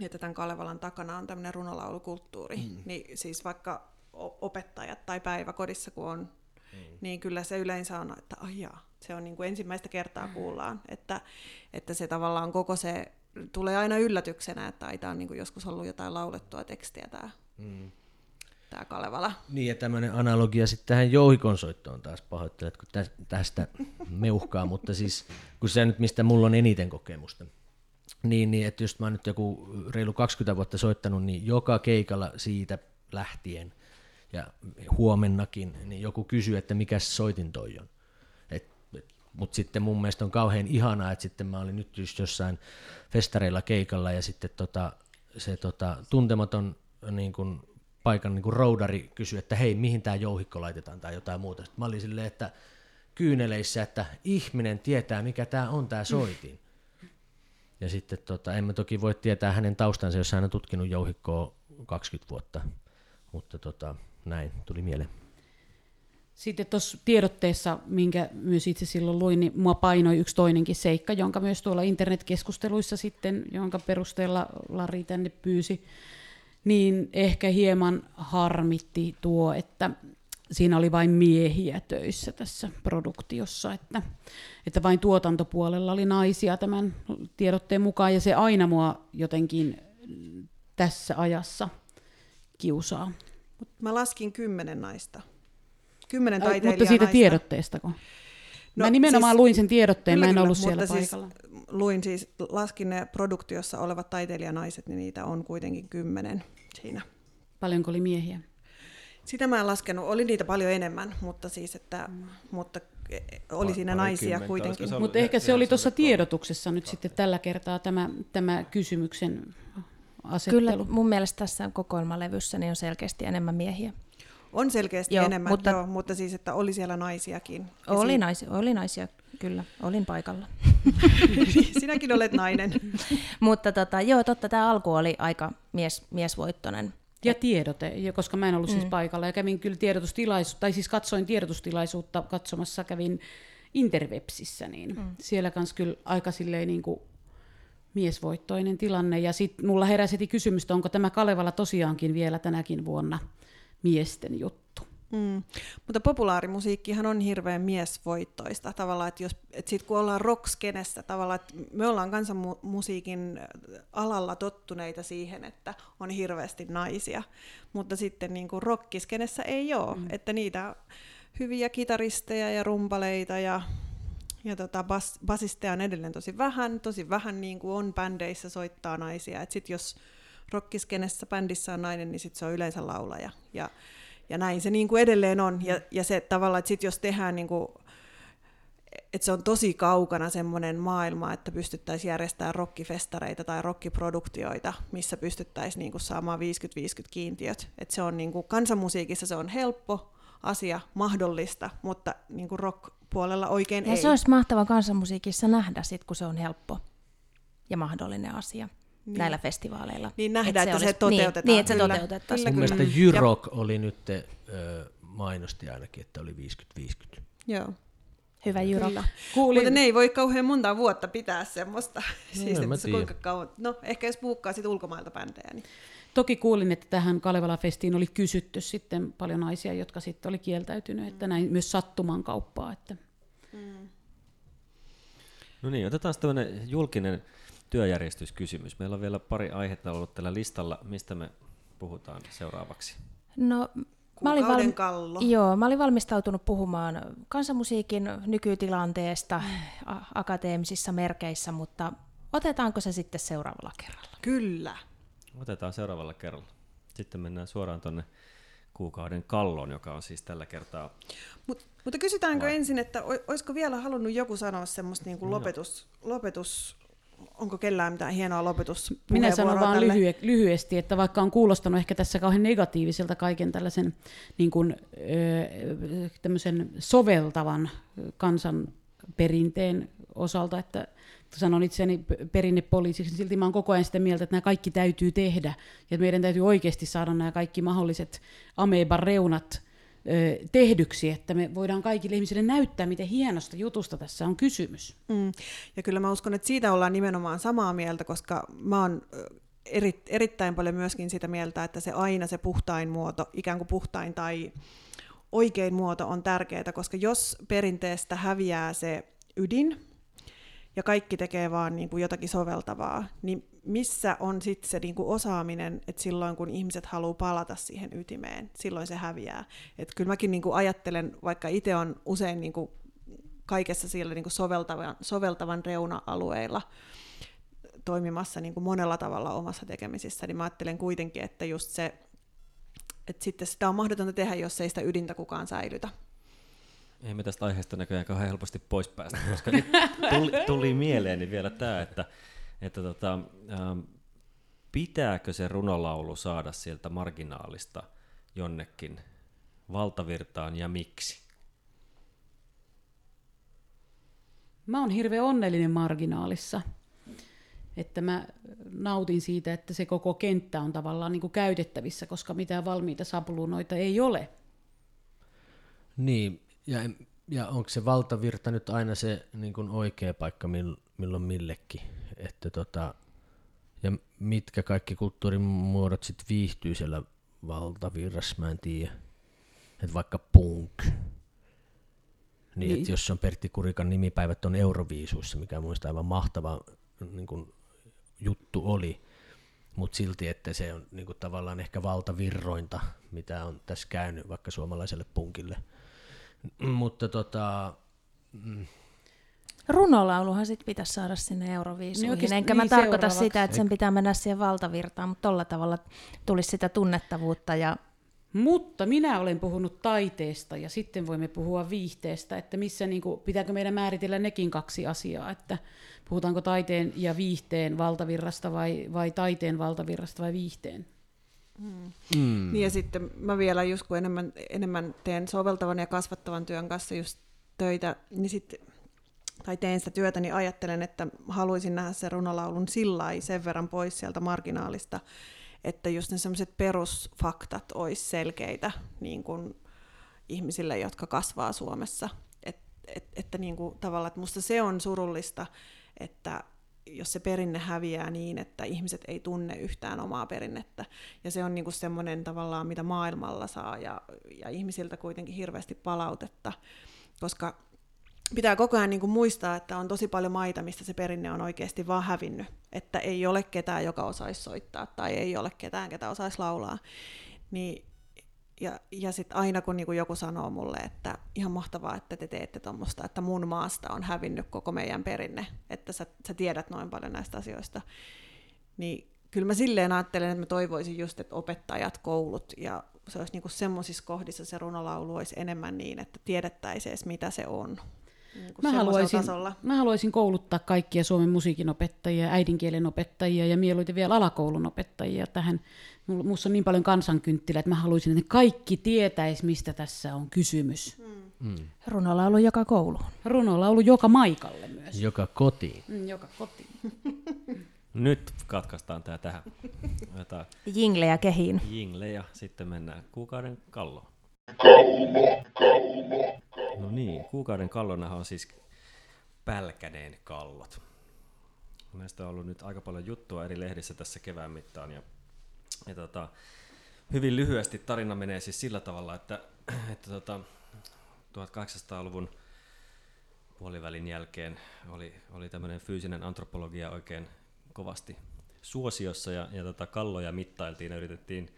että tämän Kalevalan takana on tämmöinen runolaulukulttuuri. Mm. Niin siis vaikka opettajat tai päiväkodissa kun on, mm. niin kyllä se yleensä on, että ajaa, se on niin kuin ensimmäistä kertaa kuullaan, että, että se tavallaan koko se tulee aina yllätyksenä, että ai, tämä on niin kuin joskus ollut jotain laulettua tekstiä tämä. Mm tämä Kalevala. Niin, ja tämmöinen analogia sitten tähän jouhikonsoittoon taas pahoittelet, kun tästä meuhkaa, mutta siis kun se nyt mistä mulla on eniten kokemusta, niin, niin että just mä oon nyt joku reilu 20 vuotta soittanut, niin joka keikalla siitä lähtien ja huomennakin, niin joku kysyy, että mikä soitin toi on. Mutta sitten mun mielestä on kauhean ihanaa, että sitten mä olin nyt just jossain festareilla keikalla ja sitten tota, se tota, tuntematon niin kun paikan niin kuin roudari kysyi, että hei, mihin tämä jouhikko laitetaan tai jotain muuta. Sitten mä olin silleen, että kyyneleissä, että ihminen tietää, mikä tämä on tämä soitin. Ja sitten tota, emme toki voi tietää hänen taustansa, jos hän on tutkinut jouhikkoa 20 vuotta, mutta tota, näin tuli mieleen. Sitten tuossa tiedotteessa, minkä myös itse silloin luin, niin mua painoi yksi toinenkin seikka, jonka myös tuolla internetkeskusteluissa sitten, jonka perusteella Lari tänne pyysi, niin ehkä hieman harmitti tuo, että siinä oli vain miehiä töissä tässä produktiossa, että, että vain tuotantopuolella oli naisia tämän tiedotteen mukaan, ja se aina mua jotenkin tässä ajassa kiusaa. Mä laskin kymmenen naista. Kymmenen taiteilijaa Mutta siitä naista. tiedotteestako? No, mä nimenomaan siis, luin sen tiedotteen, kyllä, mä en kyllä, ollut siellä siis paikalla. luin siis, laskin ne produktiossa olevat taiteilijanaiset, niin niitä on kuitenkin kymmenen siinä. Paljonko oli miehiä? Sitä mä en laskenut, oli niitä paljon enemmän, mutta siis, että, mm. mutta e, oli pa- siinä naisia kymmentä, kuitenkin. Mutta ehkä se oli tuossa tiedotuksessa nyt sitten tällä kertaa tämä, tämä kysymyksen asettelu. Kyllä mun mielestä tässä kokoelmalevyssä niin on selkeästi enemmän miehiä. On selkeästi joo, enemmän, mutta, joo, mutta siis, että oli siellä naisiakin. Oli, naisia, oli naisia, kyllä. Olin paikalla. Sinäkin olet nainen. mutta tota, joo, totta, tämä alku oli aika mies, miesvoittoinen. Ja tiedote, koska mä en ollut siis mm. siis paikalla. Ja kävin kyllä tiedotustilaisuutta, tai siis katsoin tiedotustilaisuutta katsomassa, kävin Interwebsissä, niin mm. siellä kanssa kyllä aika silleen niin kuin miesvoittoinen tilanne. Ja sitten mulla heräsi kysymys, onko tämä Kalevala tosiaankin vielä tänäkin vuonna miesten juttu. Mm. Mutta populaarimusiikkihan on hirveän miesvoittoista tavallaan, että, jos, että sit kun ollaan rockskenessä tavallaan, että me ollaan kansanmusiikin alalla tottuneita siihen, että on hirveästi naisia, mutta sitten niin kuin rockiskenessä ei ole, mm. että niitä hyviä kitaristeja ja rumpaleita ja ja tota, bas, basisteja on edelleen tosi vähän, tosi vähän niin kuin on bändeissä soittaa naisia. Et sit jos rockiskenessä bändissä on nainen, niin sit se on yleensä laulaja. Ja, ja näin se niin kuin edelleen on. Ja, ja se tavalla, että sit jos tehdään niin kuin, että se on tosi kaukana semmoinen maailma, että pystyttäisiin järjestämään rockifestareita tai rockiproduktioita, missä pystyttäisiin niinku saamaan 50-50 kiintiöt. Et se on niinku, kansanmusiikissa se on helppo asia, mahdollista, mutta niinku rock puolella oikein ja ei. se olisi mahtava kansanmusiikissa nähdä, sit, kun se on helppo ja mahdollinen asia niin. näillä festivaaleilla. Niin nähdään, että se, olisi, se toteutetaan. Niin, niin että se kyllä. toteutetaan. Kyllä, mielestä Jyrok oli nyt, ö, mainosti ainakin, että oli 50-50. Joo. Hyvä Jyrok. Kuulin. Mutta ne ei voi kauhean monta vuotta pitää semmoista. No, siis, että se kuinka kauan. No, ehkä jos puhukkaa sitten ulkomailta bändejä. Niin. Toki kuulin, että tähän Kalevala-festiin oli kysytty sitten paljon naisia, jotka sitten oli kieltäytynyt, että näin myös sattuman kauppaa. Että. Mm. No niin, otetaan tämmöinen julkinen työjärjestyskysymys. Meillä on vielä pari aihetta ollut tällä listalla. Mistä me puhutaan seuraavaksi? No, Mä olin, valmi- kallo. Joo, mä olin valmistautunut puhumaan kansanmusiikin nykytilanteesta mm. akateemisissa merkeissä, mutta otetaanko se sitten seuraavalla kerralla? Kyllä. Otetaan seuraavalla kerralla. Sitten mennään suoraan tuonne kuukauden kalloon, joka on siis tällä kertaa... Mut, mutta kysytäänkö vai? ensin, että olisiko vielä halunnut joku sanoa semmoista niin kuin lopetus, lopetus onko kellään mitään hienoa lopetus? Minä sanon vaan lyhy- lyhyesti, että vaikka on kuulostanut ehkä tässä kauhean negatiiviselta kaiken tällaisen niin kuin, ö, soveltavan kansanperinteen osalta, että sanon itseäni perinnepoliisiksi, niin silti mä oon koko ajan sitä mieltä, että nämä kaikki täytyy tehdä, ja meidän täytyy oikeasti saada nämä kaikki mahdolliset ameban reunat tehdyksi, että me voidaan kaikille ihmisille näyttää, miten hienosta jutusta tässä on kysymys. Mm. Ja kyllä mä uskon, että siitä ollaan nimenomaan samaa mieltä, koska mä oon eri, erittäin paljon myöskin sitä mieltä, että se aina se puhtain muoto, ikään kuin puhtain tai oikein muoto on tärkeää, koska jos perinteestä häviää se ydin, ja kaikki tekee vaan niin kuin jotakin soveltavaa, niin missä on sitten se niin kuin osaaminen, että silloin kun ihmiset haluaa palata siihen ytimeen, silloin se häviää. Et kyllä mäkin niin kuin ajattelen, vaikka itse on usein niin kuin kaikessa siellä niin kuin soveltavan, soveltavan reuna-alueilla toimimassa niin kuin monella tavalla omassa tekemisissä, niin mä ajattelen kuitenkin, että just se, että sitten sitä on mahdotonta tehdä, jos ei sitä ydintä kukaan säilytä. Ei me tästä aiheesta näköjään kauhean helposti pois päästä, koska nyt tuli, tuli mieleeni vielä tämä, että, että tota, ähm, pitääkö se runolaulu saada sieltä marginaalista jonnekin valtavirtaan ja miksi? Mä oon hirveän onnellinen marginaalissa. Että mä nautin siitä, että se koko kenttä on tavallaan niin kuin käytettävissä, koska mitään valmiita sapulunoita ei ole. Niin, ja, ja onko se valtavirta nyt aina se niin kuin oikea paikka milloin millekin? Että tota, ja mitkä kaikki kulttuurimuodot sitten viihtyy siellä valtavirrassa, mä en tiedä. Että vaikka punk. Niin, niin. että jos on Pertti Kurikan nimipäivät on Euroviisuissa, mikä muista aivan mahtava niin kuin, juttu oli, mutta silti, että se on niin kuin, tavallaan ehkä valtavirrointa, mitä on tässä käynyt vaikka suomalaiselle punkille – mutta tota, Runolauluhan sit pitäisi saada sinne Euroviisuihin, Niin oikeasti- enkä mä niin tarkoita seuraavaksi. sitä, että sen pitää mennä siihen valtavirtaan, mutta tolla tavalla tulisi sitä tunnettavuutta ja Mutta minä olen puhunut taiteesta ja sitten voimme puhua viihteestä, että missä niin kuin, pitääkö meidän määritellä nekin kaksi asiaa, että puhutaanko taiteen ja viihteen valtavirrasta vai, vai taiteen valtavirrasta vai viihteen. Mm. Niin ja sitten mä vielä just kun enemmän, enemmän teen soveltavan ja kasvattavan työn kanssa just töitä, niin sitten tai teen sitä työtä, niin ajattelen, että haluaisin nähdä sen runolaulun sillä sen verran pois sieltä marginaalista, että just ne sellaiset perusfaktat olisi selkeitä niin kuin ihmisille, jotka kasvaa Suomessa. Et, et, että niin kuin, tavallaan, että musta se on surullista, että jos se perinne häviää niin, että ihmiset ei tunne yhtään omaa perinnettä. Ja se on niinku semmoinen tavallaan, mitä maailmalla saa ja, ja ihmisiltä kuitenkin hirveästi palautetta, koska pitää koko ajan niinku muistaa, että on tosi paljon maita, mistä se perinne on oikeasti vaan hävinnyt. Että ei ole ketään, joka osaisi soittaa tai ei ole ketään, ketä osaisi laulaa. Niin ja, ja sitten aina kun niinku joku sanoo mulle, että ihan mahtavaa, että te teette tuommoista, että mun maasta on hävinnyt koko meidän perinne, että sä, sä tiedät noin paljon näistä asioista, niin kyllä mä silleen ajattelen, että mä toivoisin just, että opettajat, koulut ja se olisi niinku semmoisissa kohdissa se runolaulu olisi enemmän niin, että tiedettäisiin edes mitä se on. Niinku Mä haluaisin, tasolla. mä haluaisin kouluttaa kaikkia suomen musiikin opettajia, äidinkielen opettajia ja mieluiten vielä alakoulun opettajia tähän. Minussa on niin paljon kansankynttilä, että mä haluaisin, että ne kaikki tietäis, mistä tässä on kysymys. Mm. runolaulu joka kouluun. Runolaulu joka maikalle myös. Joka kotiin. Mm, joka kotiin. Nyt katkaistaan tää tähän. Otetaan Jinglejä kehiin. jingle ja sitten mennään kuukauden kalloon. No niin, kuukauden kallonahan on siis Pälkäneen kallot. Näistä on ollut nyt aika paljon juttua eri lehdissä tässä kevään mittaan. Ja, ja tota, hyvin lyhyesti tarina menee siis sillä tavalla, että, että tota, 1800-luvun puolivälin jälkeen oli, oli tämmöinen fyysinen antropologia oikein kovasti suosiossa ja, ja tota, kalloja mittailtiin ja yritettiin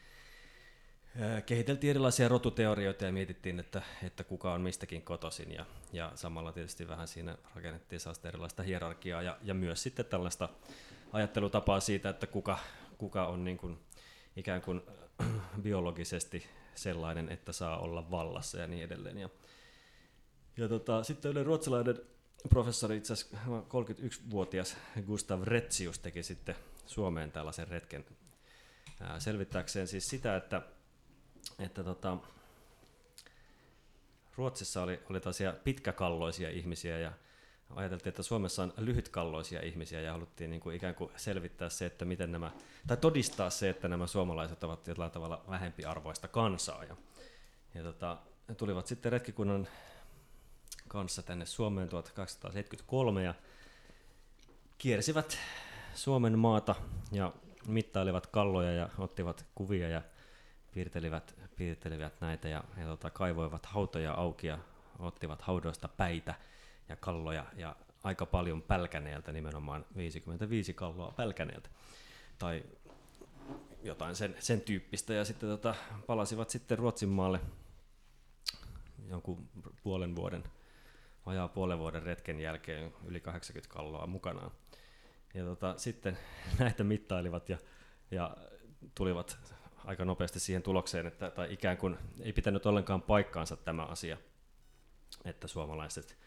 kehiteltiin erilaisia rotuteorioita ja mietittiin, että, että kuka on mistäkin kotoisin ja, ja samalla tietysti vähän siinä rakennettiin sellaista erilaista hierarkiaa ja, ja myös sitten tällaista ajattelutapaa siitä, että kuka, kuka on niin kuin ikään kuin biologisesti sellainen, että saa olla vallassa ja niin edelleen. Ja, ja tota, sitten yli ruotsalainen professori, itse asiassa 31-vuotias Gustav Retsius teki sitten Suomeen tällaisen retken ää, selvittääkseen siis sitä, että, että tota, Ruotsissa oli, oli tosiaan pitkäkalloisia ihmisiä ja ajateltiin, että Suomessa on lyhytkalloisia ihmisiä ja haluttiin niin kuin ikään kuin selvittää se, että miten nämä, tai todistaa se, että nämä suomalaiset ovat jollain tavalla vähempiarvoista kansaa. Ja, ja tota, ne tulivat sitten retkikunnan kanssa tänne Suomeen 1873 ja kiersivät Suomen maata ja mittailivat kalloja ja ottivat kuvia ja piirtelivät, piirtelivät näitä ja, ja tota, kaivoivat hautoja auki ja ottivat haudoista päitä ja kalloja ja aika paljon pälkäneeltä, nimenomaan 55 kalloa pälkäneeltä tai jotain sen, sen tyyppistä ja sitten tota, palasivat sitten Ruotsin maalle jonkun puolen vuoden, vajaa puolen vuoden retken jälkeen yli 80 kalloa mukanaan. Ja tota, sitten näitä mittailivat ja, ja tulivat aika nopeasti siihen tulokseen, että tai ikään kuin ei pitänyt ollenkaan paikkaansa tämä asia, että suomalaiset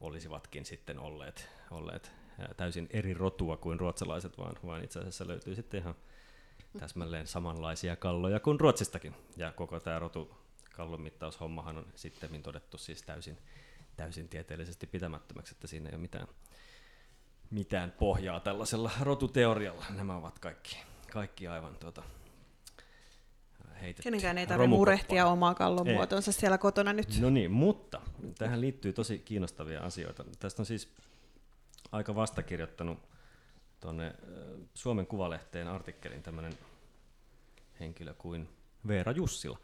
olisivatkin sitten olleet, olleet täysin eri rotua kuin ruotsalaiset, vaan, vaan itse asiassa löytyy sitten ihan täsmälleen samanlaisia kalloja kuin Ruotsistakin. Ja koko tämä rotu kallonmittaushommahan on sitten todettu siis täysin, täysin tieteellisesti pitämättömäksi, että siinä ei ole mitään, mitään pohjaa tällaisella rotuteorialla. Nämä ovat kaikki, kaikki aivan tuota, heitetty Kenenkään ei tarvitse murehtia omaa kallon Ei. muotonsa siellä kotona nyt. No niin, mutta tähän liittyy tosi kiinnostavia asioita. Tästä on siis aika vastakirjoittanut tuonne Suomen Kuvalehteen artikkelin tämmöinen henkilö kuin Veera Jussila.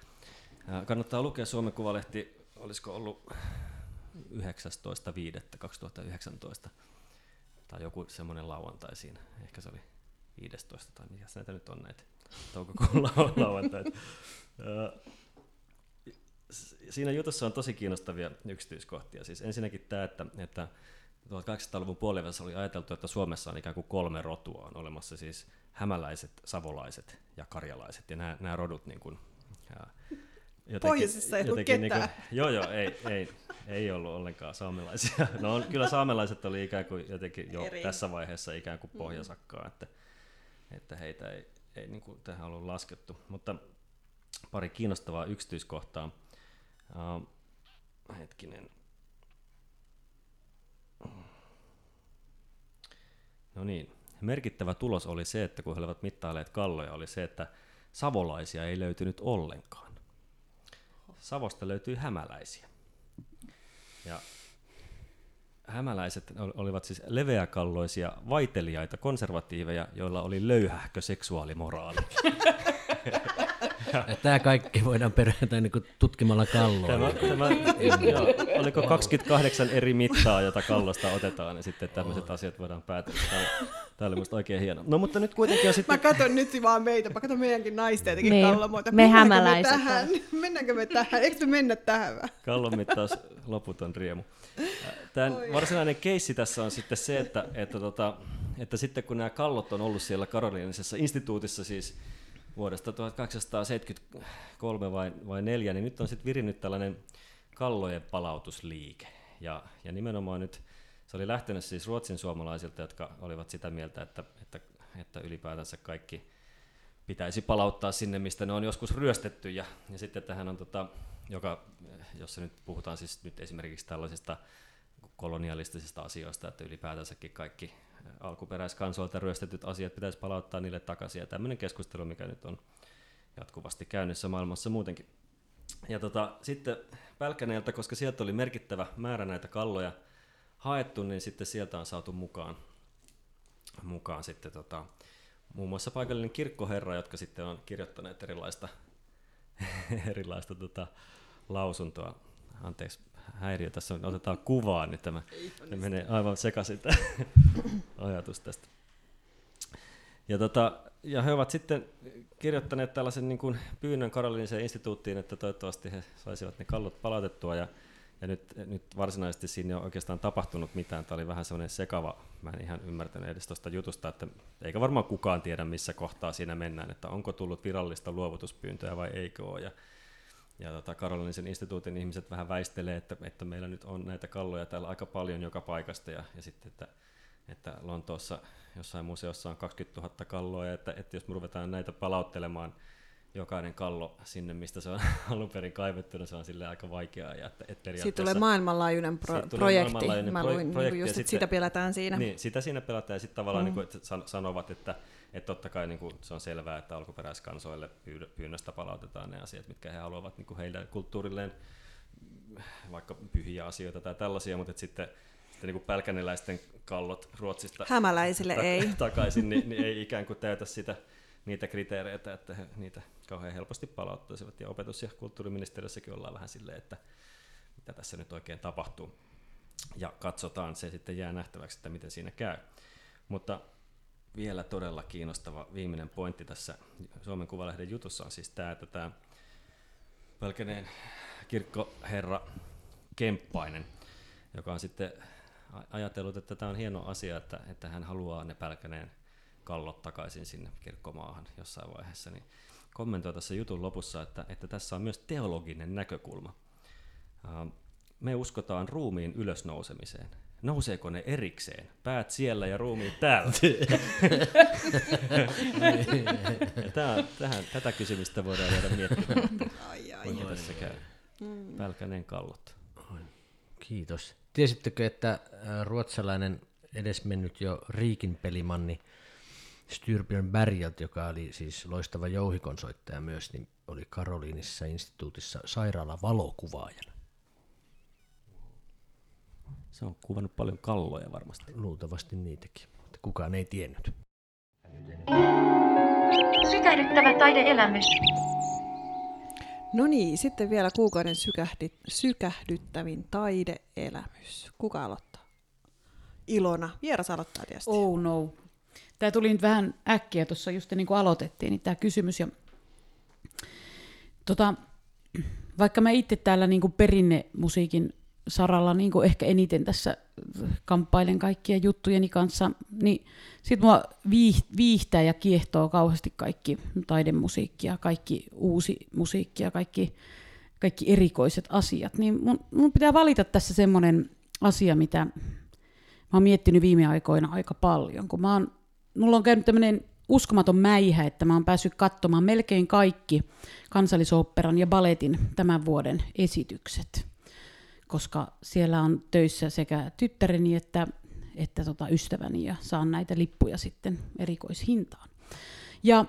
Kannattaa lukea Suomen Kuvalehti, olisiko ollut 19.5.2019 tai joku semmoinen lauantai siinä. Ehkä se oli 15 tai mikä näitä nyt on näitä toukokuun lau- lauantaita. Ää, siinä jutussa on tosi kiinnostavia yksityiskohtia. Siis ensinnäkin tämä, että, että 1800-luvun puolivälissä oli ajateltu, että Suomessa on ikään kuin kolme rotua. On olemassa siis hämäläiset, savolaiset ja karjalaiset. Ja nämä, nämä rodut niin kuin, ja jotenkin, Pohjoisessa ei jotenkin, niin kuin, Joo, joo, ei, ei, ei ollut ollenkaan saamelaisia. No on, kyllä saamelaiset oli ikään kuin jotenkin jo Eri. tässä vaiheessa ikään kuin pohjasakkaa, että, että heitä ei, ei niin kuin tähän ollut laskettu. Mutta pari kiinnostavaa yksityiskohtaa. Uh, hetkinen. No niin, merkittävä tulos oli se, että kun he olivat mittailleet kalloja, oli se, että savolaisia ei löytynyt ollenkaan. Savosta löytyi hämäläisiä. Ja hämäläiset olivat siis leveäkalloisia, vaiteliaita, konservatiiveja, joilla oli löyhähkö seksuaalimoraali. Tämä kaikki voidaan perehtyä niin tutkimalla kalloa. Tämä, tämä, joo, oliko 28 eri mittaa, jota kallosta otetaan, ja sitten tämmöiset oh. asiat voidaan päätellä. Tämä, tämä oli minusta oikein hieno. No mutta nyt kuitenkin on sitten... Mä katson nyt vaan meitä, mä katson meidänkin naisten jotenkin me, kallomuota. Me hämäläiset. Me tähän? Mennäänkö me tähän? Eikö me mennä tähän? Kallon mittaus loputon riemu. Tämän Oi. varsinainen keissi tässä on sitten se, että, että, tota, että sitten kun nämä kallot on ollut siellä Karoliinisessa instituutissa siis vuodesta 1873 vai, vai 4, niin nyt on sitten virinnyt tällainen kallojen palautusliike. Ja, ja nimenomaan nyt se oli lähtenyt siis ruotsin suomalaisilta, jotka olivat sitä mieltä, että, että, että ylipäätänsä kaikki pitäisi palauttaa sinne, mistä ne on joskus ryöstetty. Ja, ja sitten tähän on, tota, joka, jossa nyt puhutaan siis nyt esimerkiksi tällaisista kolonialistisista asioista, että ylipäätänsäkin kaikki alkuperäiskansoilta ryöstetyt asiat pitäisi palauttaa niille takaisin. Ja tämmöinen keskustelu, mikä nyt on jatkuvasti käynnissä maailmassa muutenkin. Ja tota, sitten Pälkäneeltä, koska sieltä oli merkittävä määrä näitä kalloja haettu, niin sitten sieltä on saatu mukaan, mukaan sitten tota, muun muassa paikallinen kirkkoherra, jotka sitten on kirjoittaneet erilaista, erilaista tota, lausuntoa. Anteeksi, häiriö tässä on, otetaan kuvaa, niin tämä ne menee aivan sekaisin tämä ajatus tästä. Ja, tota, ja he ovat sitten kirjoittaneet tällaisen niin kuin pyynnön Karoliniseen instituuttiin, että toivottavasti he saisivat ne kallot palautettua. Ja, ja nyt, nyt varsinaisesti siinä ei ole oikeastaan tapahtunut mitään. Tämä oli vähän semmoinen sekava, mä en ihan ymmärtänyt edes tuosta jutusta, että eikä varmaan kukaan tiedä, missä kohtaa siinä mennään, että onko tullut virallista luovutuspyyntöä vai eikö ole. Ja ja tota, Karolinisen instituutin ihmiset vähän väistelee, että, että meillä nyt on näitä kalloja täällä aika paljon joka paikasta ja, ja sitten, että, että Lontoossa jossain museossa on 20 000 kalloa ja että, että jos me ruvetaan näitä palauttelemaan jokainen kallo sinne, mistä se on alun perin kaivettu, niin se on sille aika vaikeaa. Ja että, että Siitä tulee maailmanlaajuinen pro- tulee projekti. Maailmanlaajuinen Mä luin, projekti, just, että sitten, sitä pelätään siinä. Niin, sitä siinä pelataan ja sitten tavallaan mm. niin kuin, että sanovat, että että totta kai niin kuin, se on selvää, että alkuperäiskansoille pyynnöstä palautetaan ne asiat, mitkä he haluavat niin kuin heidän kulttuurilleen, vaikka pyhiä asioita tai tällaisia, mutta sitten, sitten niin kuin pälkäneläisten kallot Ruotsista Hämäläisille ta- ei. takaisin, niin, niin ei ikään kuin täytä sitä, niitä kriteereitä, että he niitä kauhean helposti palauttaisivat. Ja opetus- ja kulttuuriministeriössäkin ollaan vähän silleen, että mitä tässä nyt oikein tapahtuu. Ja katsotaan, se sitten jää nähtäväksi, että miten siinä käy. Mutta vielä todella kiinnostava viimeinen pointti tässä Suomen Kuvalehden jutussa on siis tämä, että tämä Pälkäneen kirkkoherra Kemppainen, joka on sitten ajatellut, että tämä on hieno asia, että, että hän haluaa ne Pälkäneen kallot takaisin sinne kirkkomaahan jossain vaiheessa, niin kommentoi tässä jutun lopussa, että, että tässä on myös teologinen näkökulma. Me uskotaan ruumiin ylösnousemiseen. Nouseeko ne erikseen? Päät siellä ja ruumiin täällä. Tämä, tähän, tätä kysymystä voidaan jäädä miettimään. Ai, ai, Kuinka tässä käy? Mm. Pälkäneen kallot. Kiitos. Tiesittekö, että ruotsalainen edesmennyt jo Riikin pelimanni Styrbjörn Bergelt, joka oli siis loistava jouhikonsoittaja myös, niin oli Karoliinissa instituutissa sairaala valokuvaajana. Se on kuvannut paljon kalloja varmasti. Luultavasti niitäkin, mutta kukaan ei tiennyt. Sykähdyttävä taideelämys. No niin, sitten vielä kuukauden sykähdy, sykähdyttävin taideelämys. Kuka aloittaa? Ilona. Vieras aloittaa tietysti. Oh no. Tämä tuli nyt vähän äkkiä tuossa just niin kuin aloitettiin, niin tämä kysymys. Ja, tota, vaikka mä itse täällä niin kuin perinnemusiikin saralla niin kuin ehkä eniten tässä kamppailen kaikkien juttujeni kanssa, niin sitten mua viihtää ja kiehtoo kauheasti kaikki taidemusiikki ja kaikki uusi musiikki ja kaikki, kaikki erikoiset asiat. Niin mun, mun pitää valita tässä semmoinen asia, mitä mä oon miettinyt viime aikoina aika paljon, kun mä oon, mulla on käynyt tämmöinen uskomaton mäihä, että mä oon päässyt katsomaan melkein kaikki kansallisoopperan ja baletin tämän vuoden esitykset, koska siellä on töissä sekä tyttäreni että, että tota ystäväni ja saan näitä lippuja sitten erikoishintaan. Ja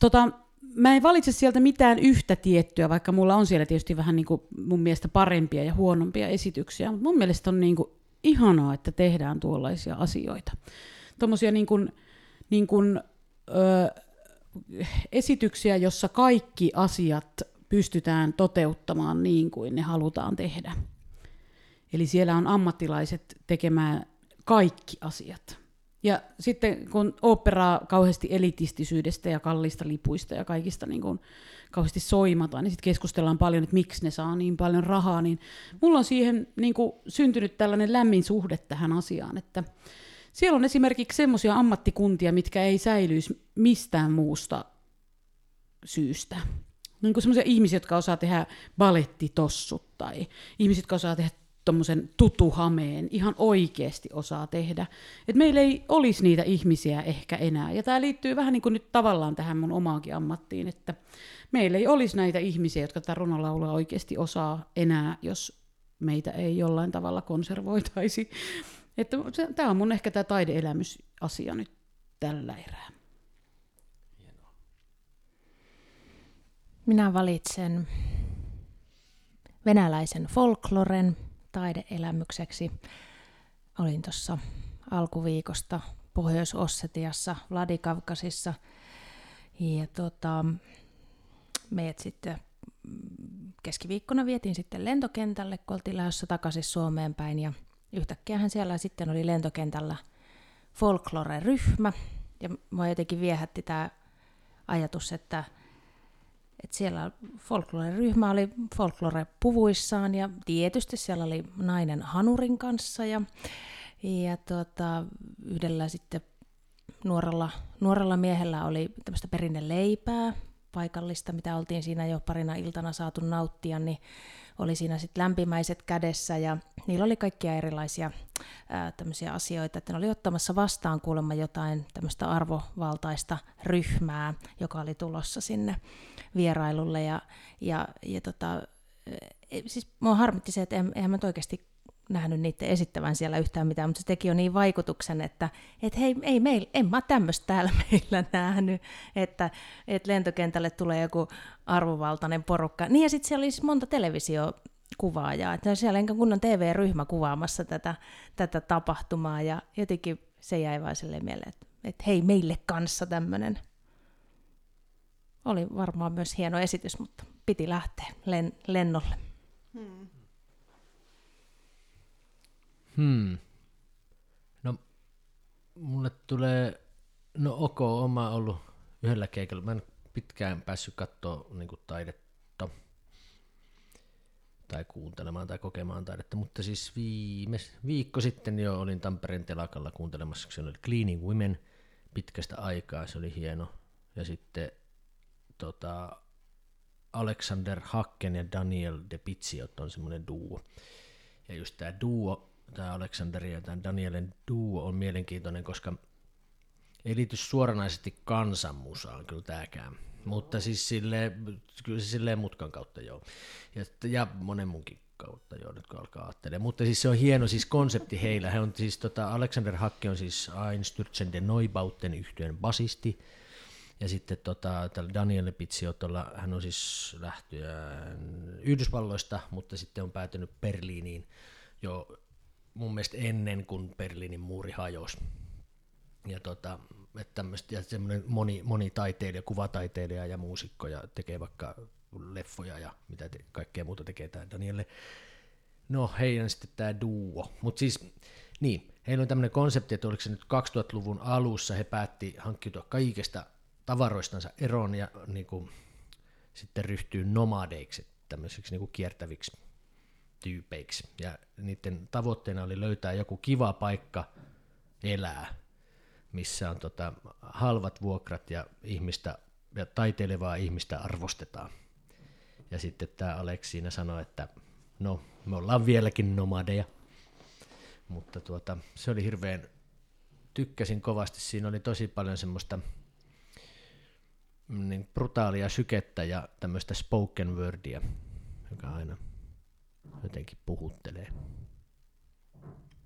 tota, mä en valitse sieltä mitään yhtä tiettyä, vaikka mulla on siellä tietysti vähän niin kuin mun mielestä parempia ja huonompia esityksiä, mutta mun mielestä on niin kuin ihanaa, että tehdään tuollaisia asioita. Tuommoisia niin kuin, niin kuin, ö, esityksiä, jossa kaikki asiat pystytään toteuttamaan niin kuin ne halutaan tehdä. Eli siellä on ammattilaiset tekemään kaikki asiat. Ja sitten kun operaa kauheasti elitistisyydestä ja kallista lipuista ja kaikista niin kuin kauheasti soimataan, niin sitten keskustellaan paljon, että miksi ne saa niin paljon rahaa, niin mulla on siihen niin kuin syntynyt tällainen lämmin suhde tähän asiaan, että siellä on esimerkiksi semmoisia ammattikuntia, mitkä ei säilyisi mistään muusta syystä. Niin kuin semmoisia ihmisiä, jotka osaa tehdä balettitossut tai ihmisiä, jotka osaa tehdä tuommoisen tutuhameen, ihan oikeasti osaa tehdä. Et meillä ei olisi niitä ihmisiä ehkä enää. Ja tämä liittyy vähän niin kuin nyt tavallaan tähän mun omaankin ammattiin, että meillä ei olisi näitä ihmisiä, jotka tätä runolaulua oikeasti osaa enää, jos meitä ei jollain tavalla konservoitaisi. Että tämä on mun ehkä tämä taideelämysasia nyt tällä erää. Minä valitsen venäläisen folkloren taideelämykseksi. Olin tuossa alkuviikosta Pohjois-Ossetiassa, Vladikavkasissa. Ja tota, meidät sitten keskiviikkona vietiin sitten lentokentälle, kun oltiin lähdössä takaisin Suomeen päin. Ja yhtäkkiähän siellä sitten oli lentokentällä folklore-ryhmä. Ja mua jotenkin viehätti tämä ajatus, että että siellä folklore-ryhmä oli folklore-puvuissaan ja tietysti siellä oli nainen hanurin kanssa ja, ja tota, yhdellä sitten nuorella, nuorella miehellä oli tämmöistä perinneleipää paikallista, mitä oltiin siinä jo parina iltana saatu nauttia, niin oli siinä sitten lämpimäiset kädessä ja niillä oli kaikkia erilaisia ää, tämmöisiä asioita, että ne oli ottamassa vastaan kuulemma jotain tämmöistä arvovaltaista ryhmää, joka oli tulossa sinne vierailulle ja, ja, ja tota, e, siis mua harmitti se, että eihän mä oikeasti nähnyt niiden esittävän siellä yhtään mitään, mutta se teki jo niin vaikutuksen, että et hei, ei meil, en mä tämmöistä täällä meillä nähnyt, että, että lentokentälle tulee joku arvovaltainen porukka. Niin ja sitten siellä oli siis monta televisiokuvaajaa, että siellä enkä kunnon TV-ryhmä kuvaamassa tätä, tätä tapahtumaa ja jotenkin se jäi vain silleen mieleen, että, että hei, meille kanssa tämmöinen. Oli varmaan myös hieno esitys, mutta piti lähteä len- lennolle. Hmm. Hmm. No, mulle tulee, no ok, oma ollut yhdellä keikalla. Mä en pitkään päässyt katsoa niin taidetta tai kuuntelemaan tai kokemaan taidetta, mutta siis viime viikko sitten jo olin Tampereen telakalla kuuntelemassa, se oli Cleaning Women pitkästä aikaa, se oli hieno. Ja sitten tota, Alexander Hacken ja Daniel De Piziot on semmoinen duo. Ja just tämä duo tämä Aleksanderin ja tämän Danielen duo on mielenkiintoinen, koska ei liity suoranaisesti kansanmusaan kyllä tämäkään. Mutta siis sille, kyllä se silleen mutkan kautta joo. Ja, ja monen munkin kautta joo, nyt kun alkaa ajattelemaan. Mutta siis se on hieno siis konsepti heillä. He on siis, tota, Alexander Hakke on siis Einstürzen de Neubauten yhtyeen basisti. Ja sitten tota, Daniel Pizziotolla, hän on siis lähtöä Yhdysvalloista, mutta sitten on päätynyt Berliiniin jo mun mielestä ennen kuin Berliinin muuri hajosi. Ja, tota, että ja semmoinen moni, moni taiteilija, kuvataiteilija ja muusikko ja tekee vaikka leffoja ja mitä te, kaikkea muuta tekee tämä Danielle. No heidän sitten tämä duo. Mutta siis niin, heillä on tämmöinen konsepti, että oliko se nyt 2000-luvun alussa he päätti hankkiutua kaikista tavaroistansa eroon ja niin kuin, sitten ryhtyy nomadeiksi tämmöisiksi niin kuin kiertäviksi tyypeiksi. Ja niiden tavoitteena oli löytää joku kiva paikka elää, missä on tota, halvat vuokrat ja ihmistä ja taiteilevaa ihmistä arvostetaan. Ja sitten tämä Alex siinä sanoi, että no, me ollaan vieläkin nomadeja. Mutta tuota, se oli hirveän, tykkäsin kovasti, siinä oli tosi paljon semmoista mm, niin brutaalia sykettä ja tämmöistä spoken wordia, joka aina jotenkin puhuttelee.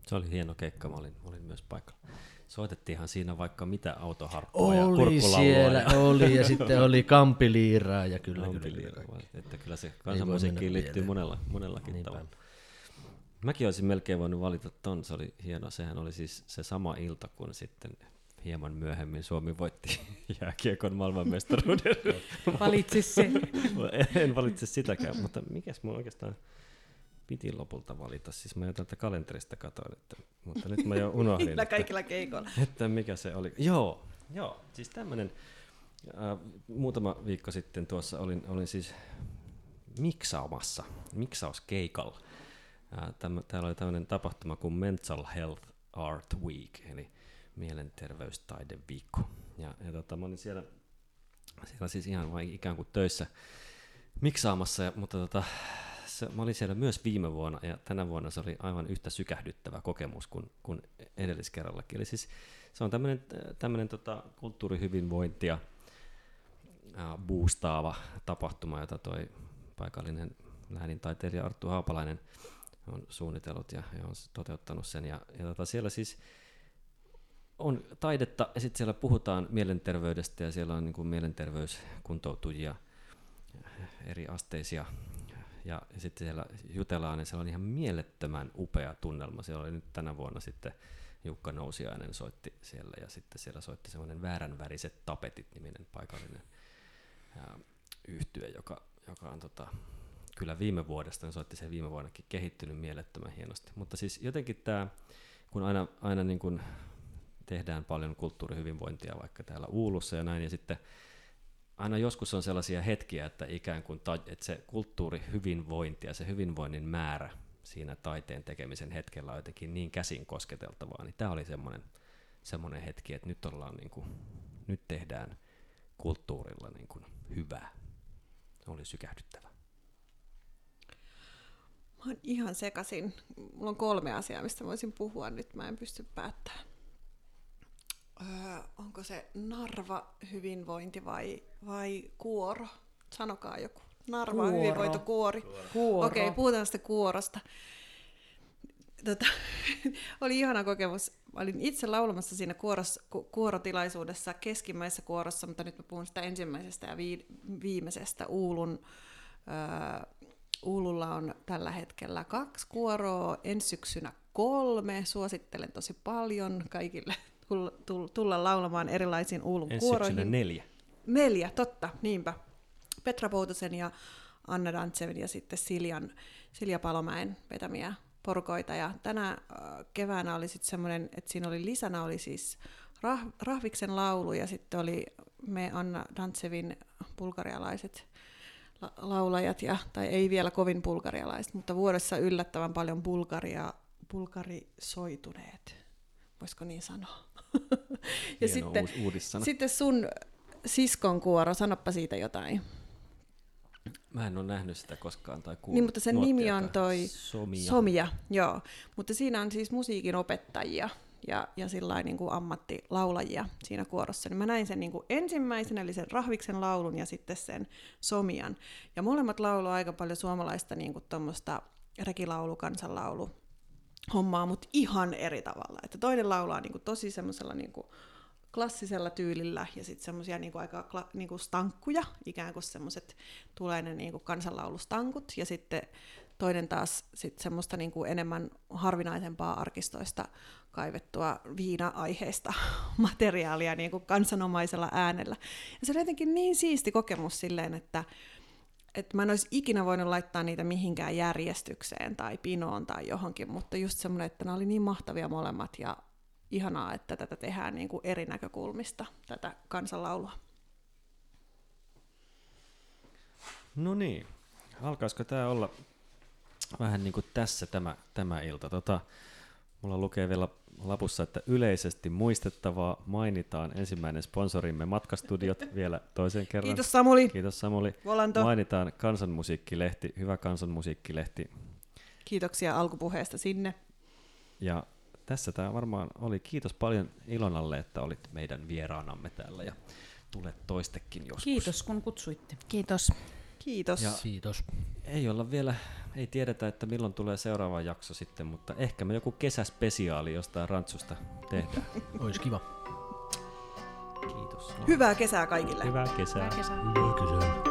Se oli hieno keikka, mä olin, mä olin myös paikalla. Soitettiinhan siinä vaikka mitä autoharppua ja Oli siellä, ja... oli, ja sitten oli kampiliiraa ja kyllä, Kampiliiraa, kyllä, kyllä. Että kyllä se kansanmusiikkiin liittyy monella, monellakin Niinpä. tavalla. Mäkin olisin melkein voinut valita ton, se oli hieno. Sehän oli siis se sama ilta, kun sitten hieman myöhemmin Suomi voitti jääkiekon maailmanmestaruuden. Valitsi se. en valitse sitäkään, mutta mikäs mun oikeastaan piti lopulta valita. Siis mä jo tältä kalenterista katoin, että, mutta nyt mä jo unohdin. Niillä kaikilla keikoilla. Että mikä se oli. Joo, joo siis tämmöinen, äh, muutama viikko sitten tuossa olin, olin siis miksaamassa, miksauskeikalla. Äh, täm, täällä oli tämmöinen tapahtuma kuin Mental Health Art Week, eli mielenterveystaideviikko. Ja, ja tota, mä olin siellä, siellä siis ihan vain ikään kuin töissä miksaamassa, ja, mutta tota, se, mä olin siellä myös viime vuonna ja tänä vuonna se oli aivan yhtä sykähdyttävä kokemus kuin, kuin edelliskerrallakin. Eli siis se on tämmöinen, tota, kulttuurihyvinvointia äh, boostaava tapahtuma, jota toi paikallinen läänintaiteilija Arttu Haapalainen on suunnitellut ja, ja on toteuttanut sen. Ja, ja tota, siellä siis on taidetta ja sitten siellä puhutaan mielenterveydestä ja siellä on niin kuin mielenterveyskuntoutujia eri asteisia ja sitten siellä jutellaan, niin se on ihan mielettömän upea tunnelma. Siellä oli nyt tänä vuonna sitten Jukka Nousiainen soitti siellä ja sitten siellä soitti semmoinen vääränväriset tapetit niminen paikallinen yhtye, joka, joka on tota, kyllä viime vuodesta, niin soitti sen viime vuonnakin kehittynyt mielettömän hienosti. Mutta siis jotenkin tämä, kun aina, aina niin kuin tehdään paljon kulttuurihyvinvointia vaikka täällä Uulussa ja näin, ja sitten aina joskus on sellaisia hetkiä, että ikään kuin ta, että se kulttuuri hyvinvointi ja se hyvinvoinnin määrä siinä taiteen tekemisen hetkellä on jotenkin niin käsin kosketeltavaa, niin tämä oli semmoinen, semmoinen hetki, että nyt, ollaan niin kuin, nyt tehdään kulttuurilla niin kuin hyvää. Se oli sykähdyttävä. Mä oon ihan sekasin. Mulla on kolme asiaa, mistä voisin puhua nyt. Mä en pysty päättämään öö, onko se Narva hyvinvointi vai, vai kuoro? Sanokaa joku. Narva kuoro. hyvinvointi, kuori. Kuoro. Okei, okay, puhutaan sitä kuorosta. Tota, oli ihana kokemus. Mä olin itse laulamassa siinä kuoros, ku, kuorotilaisuudessa, keskimmäisessä kuorossa, mutta nyt mä puhun sitä ensimmäisestä ja vi, viimeisestä Uulun. Öö, Uululla on tällä hetkellä kaksi kuoroa, ensi syksynä kolme. Suosittelen tosi paljon kaikille tulla, laulamaan erilaisiin Uulun Ensi kuoroihin. neljä. Neljä, totta, niinpä. Petra Poutosen ja Anna Dantsevin ja sitten Siljan, Silja Palomäen vetämiä porukoita. Ja tänä keväänä oli sitten semmoinen, että siinä oli lisänä oli siis rah, Rahviksen laulu ja sitten oli me Anna Dantsevin bulgarialaiset la- laulajat, ja, tai ei vielä kovin bulgarialaiset, mutta vuodessa yllättävän paljon bulgaria, bulgarisoituneet, voisiko niin sanoa? ja sitten, uudissana. sitten sun siskon kuoro, sanoppa siitä jotain. Mä en ole nähnyt sitä koskaan tai kuullut. Niin, mutta sen nimi on toi Somia. Somia, joo. Mutta siinä on siis musiikin opettajia ja, ja sillä niin kuin ammattilaulajia siinä kuorossa. Niin mä näin sen niin kuin ensimmäisen, eli sen Rahviksen laulun ja sitten sen Somian. Ja molemmat laulua aika paljon suomalaista niin kuin rekilaulu, kansanlaulu, hommaa, mutta ihan eri tavalla. Että toinen laulaa niin kuin tosi semmoisella niin kuin klassisella tyylillä ja sitten semmoisia niin aika kla, niin kuin stankkuja, ikään kuin semmoiset tulee ne niin kuin kansanlaulustankut ja sitten toinen taas sit semmoista niin kuin enemmän harvinaisempaa arkistoista kaivettua viina-aiheista materiaalia niin kuin kansanomaisella äänellä. Ja se oli jotenkin niin siisti kokemus silleen, että että mä en olisi ikinä voinut laittaa niitä mihinkään järjestykseen tai pinoon tai johonkin, mutta just semmoinen, että nämä oli niin mahtavia molemmat ja ihanaa, että tätä tehdään niin kuin eri näkökulmista, tätä kansanlaulua. No niin, alkaisiko tämä olla vähän niin kuin tässä tämä, tämä ilta? Tota, mulla lukee vielä lapussa, että yleisesti muistettavaa mainitaan ensimmäinen sponsorimme Matkastudiot vielä toisen kerran. Kiitos Samuli. Kiitos Samuli. Volanto. Mainitaan kansanmusiikkilehti, hyvä kansanmusiikkilehti. Kiitoksia alkupuheesta sinne. Ja tässä tämä varmaan oli. Kiitos paljon Ilonalle, että olit meidän vieraanamme täällä ja tulet toistekin joskus. Kiitos kun kutsuitte. Kiitos. Kiitos. Ja- Kiitos. Ei olla vielä, ei tiedetä, että milloin tulee seuraava jakso sitten, mutta ehkä me joku kesäspesiaali jostain rantsusta tehdään. Ois kiva. Kiitos. Hyvää kesää kaikille. Hyvää kesää. Hyvää kesää. Hyvää kesää.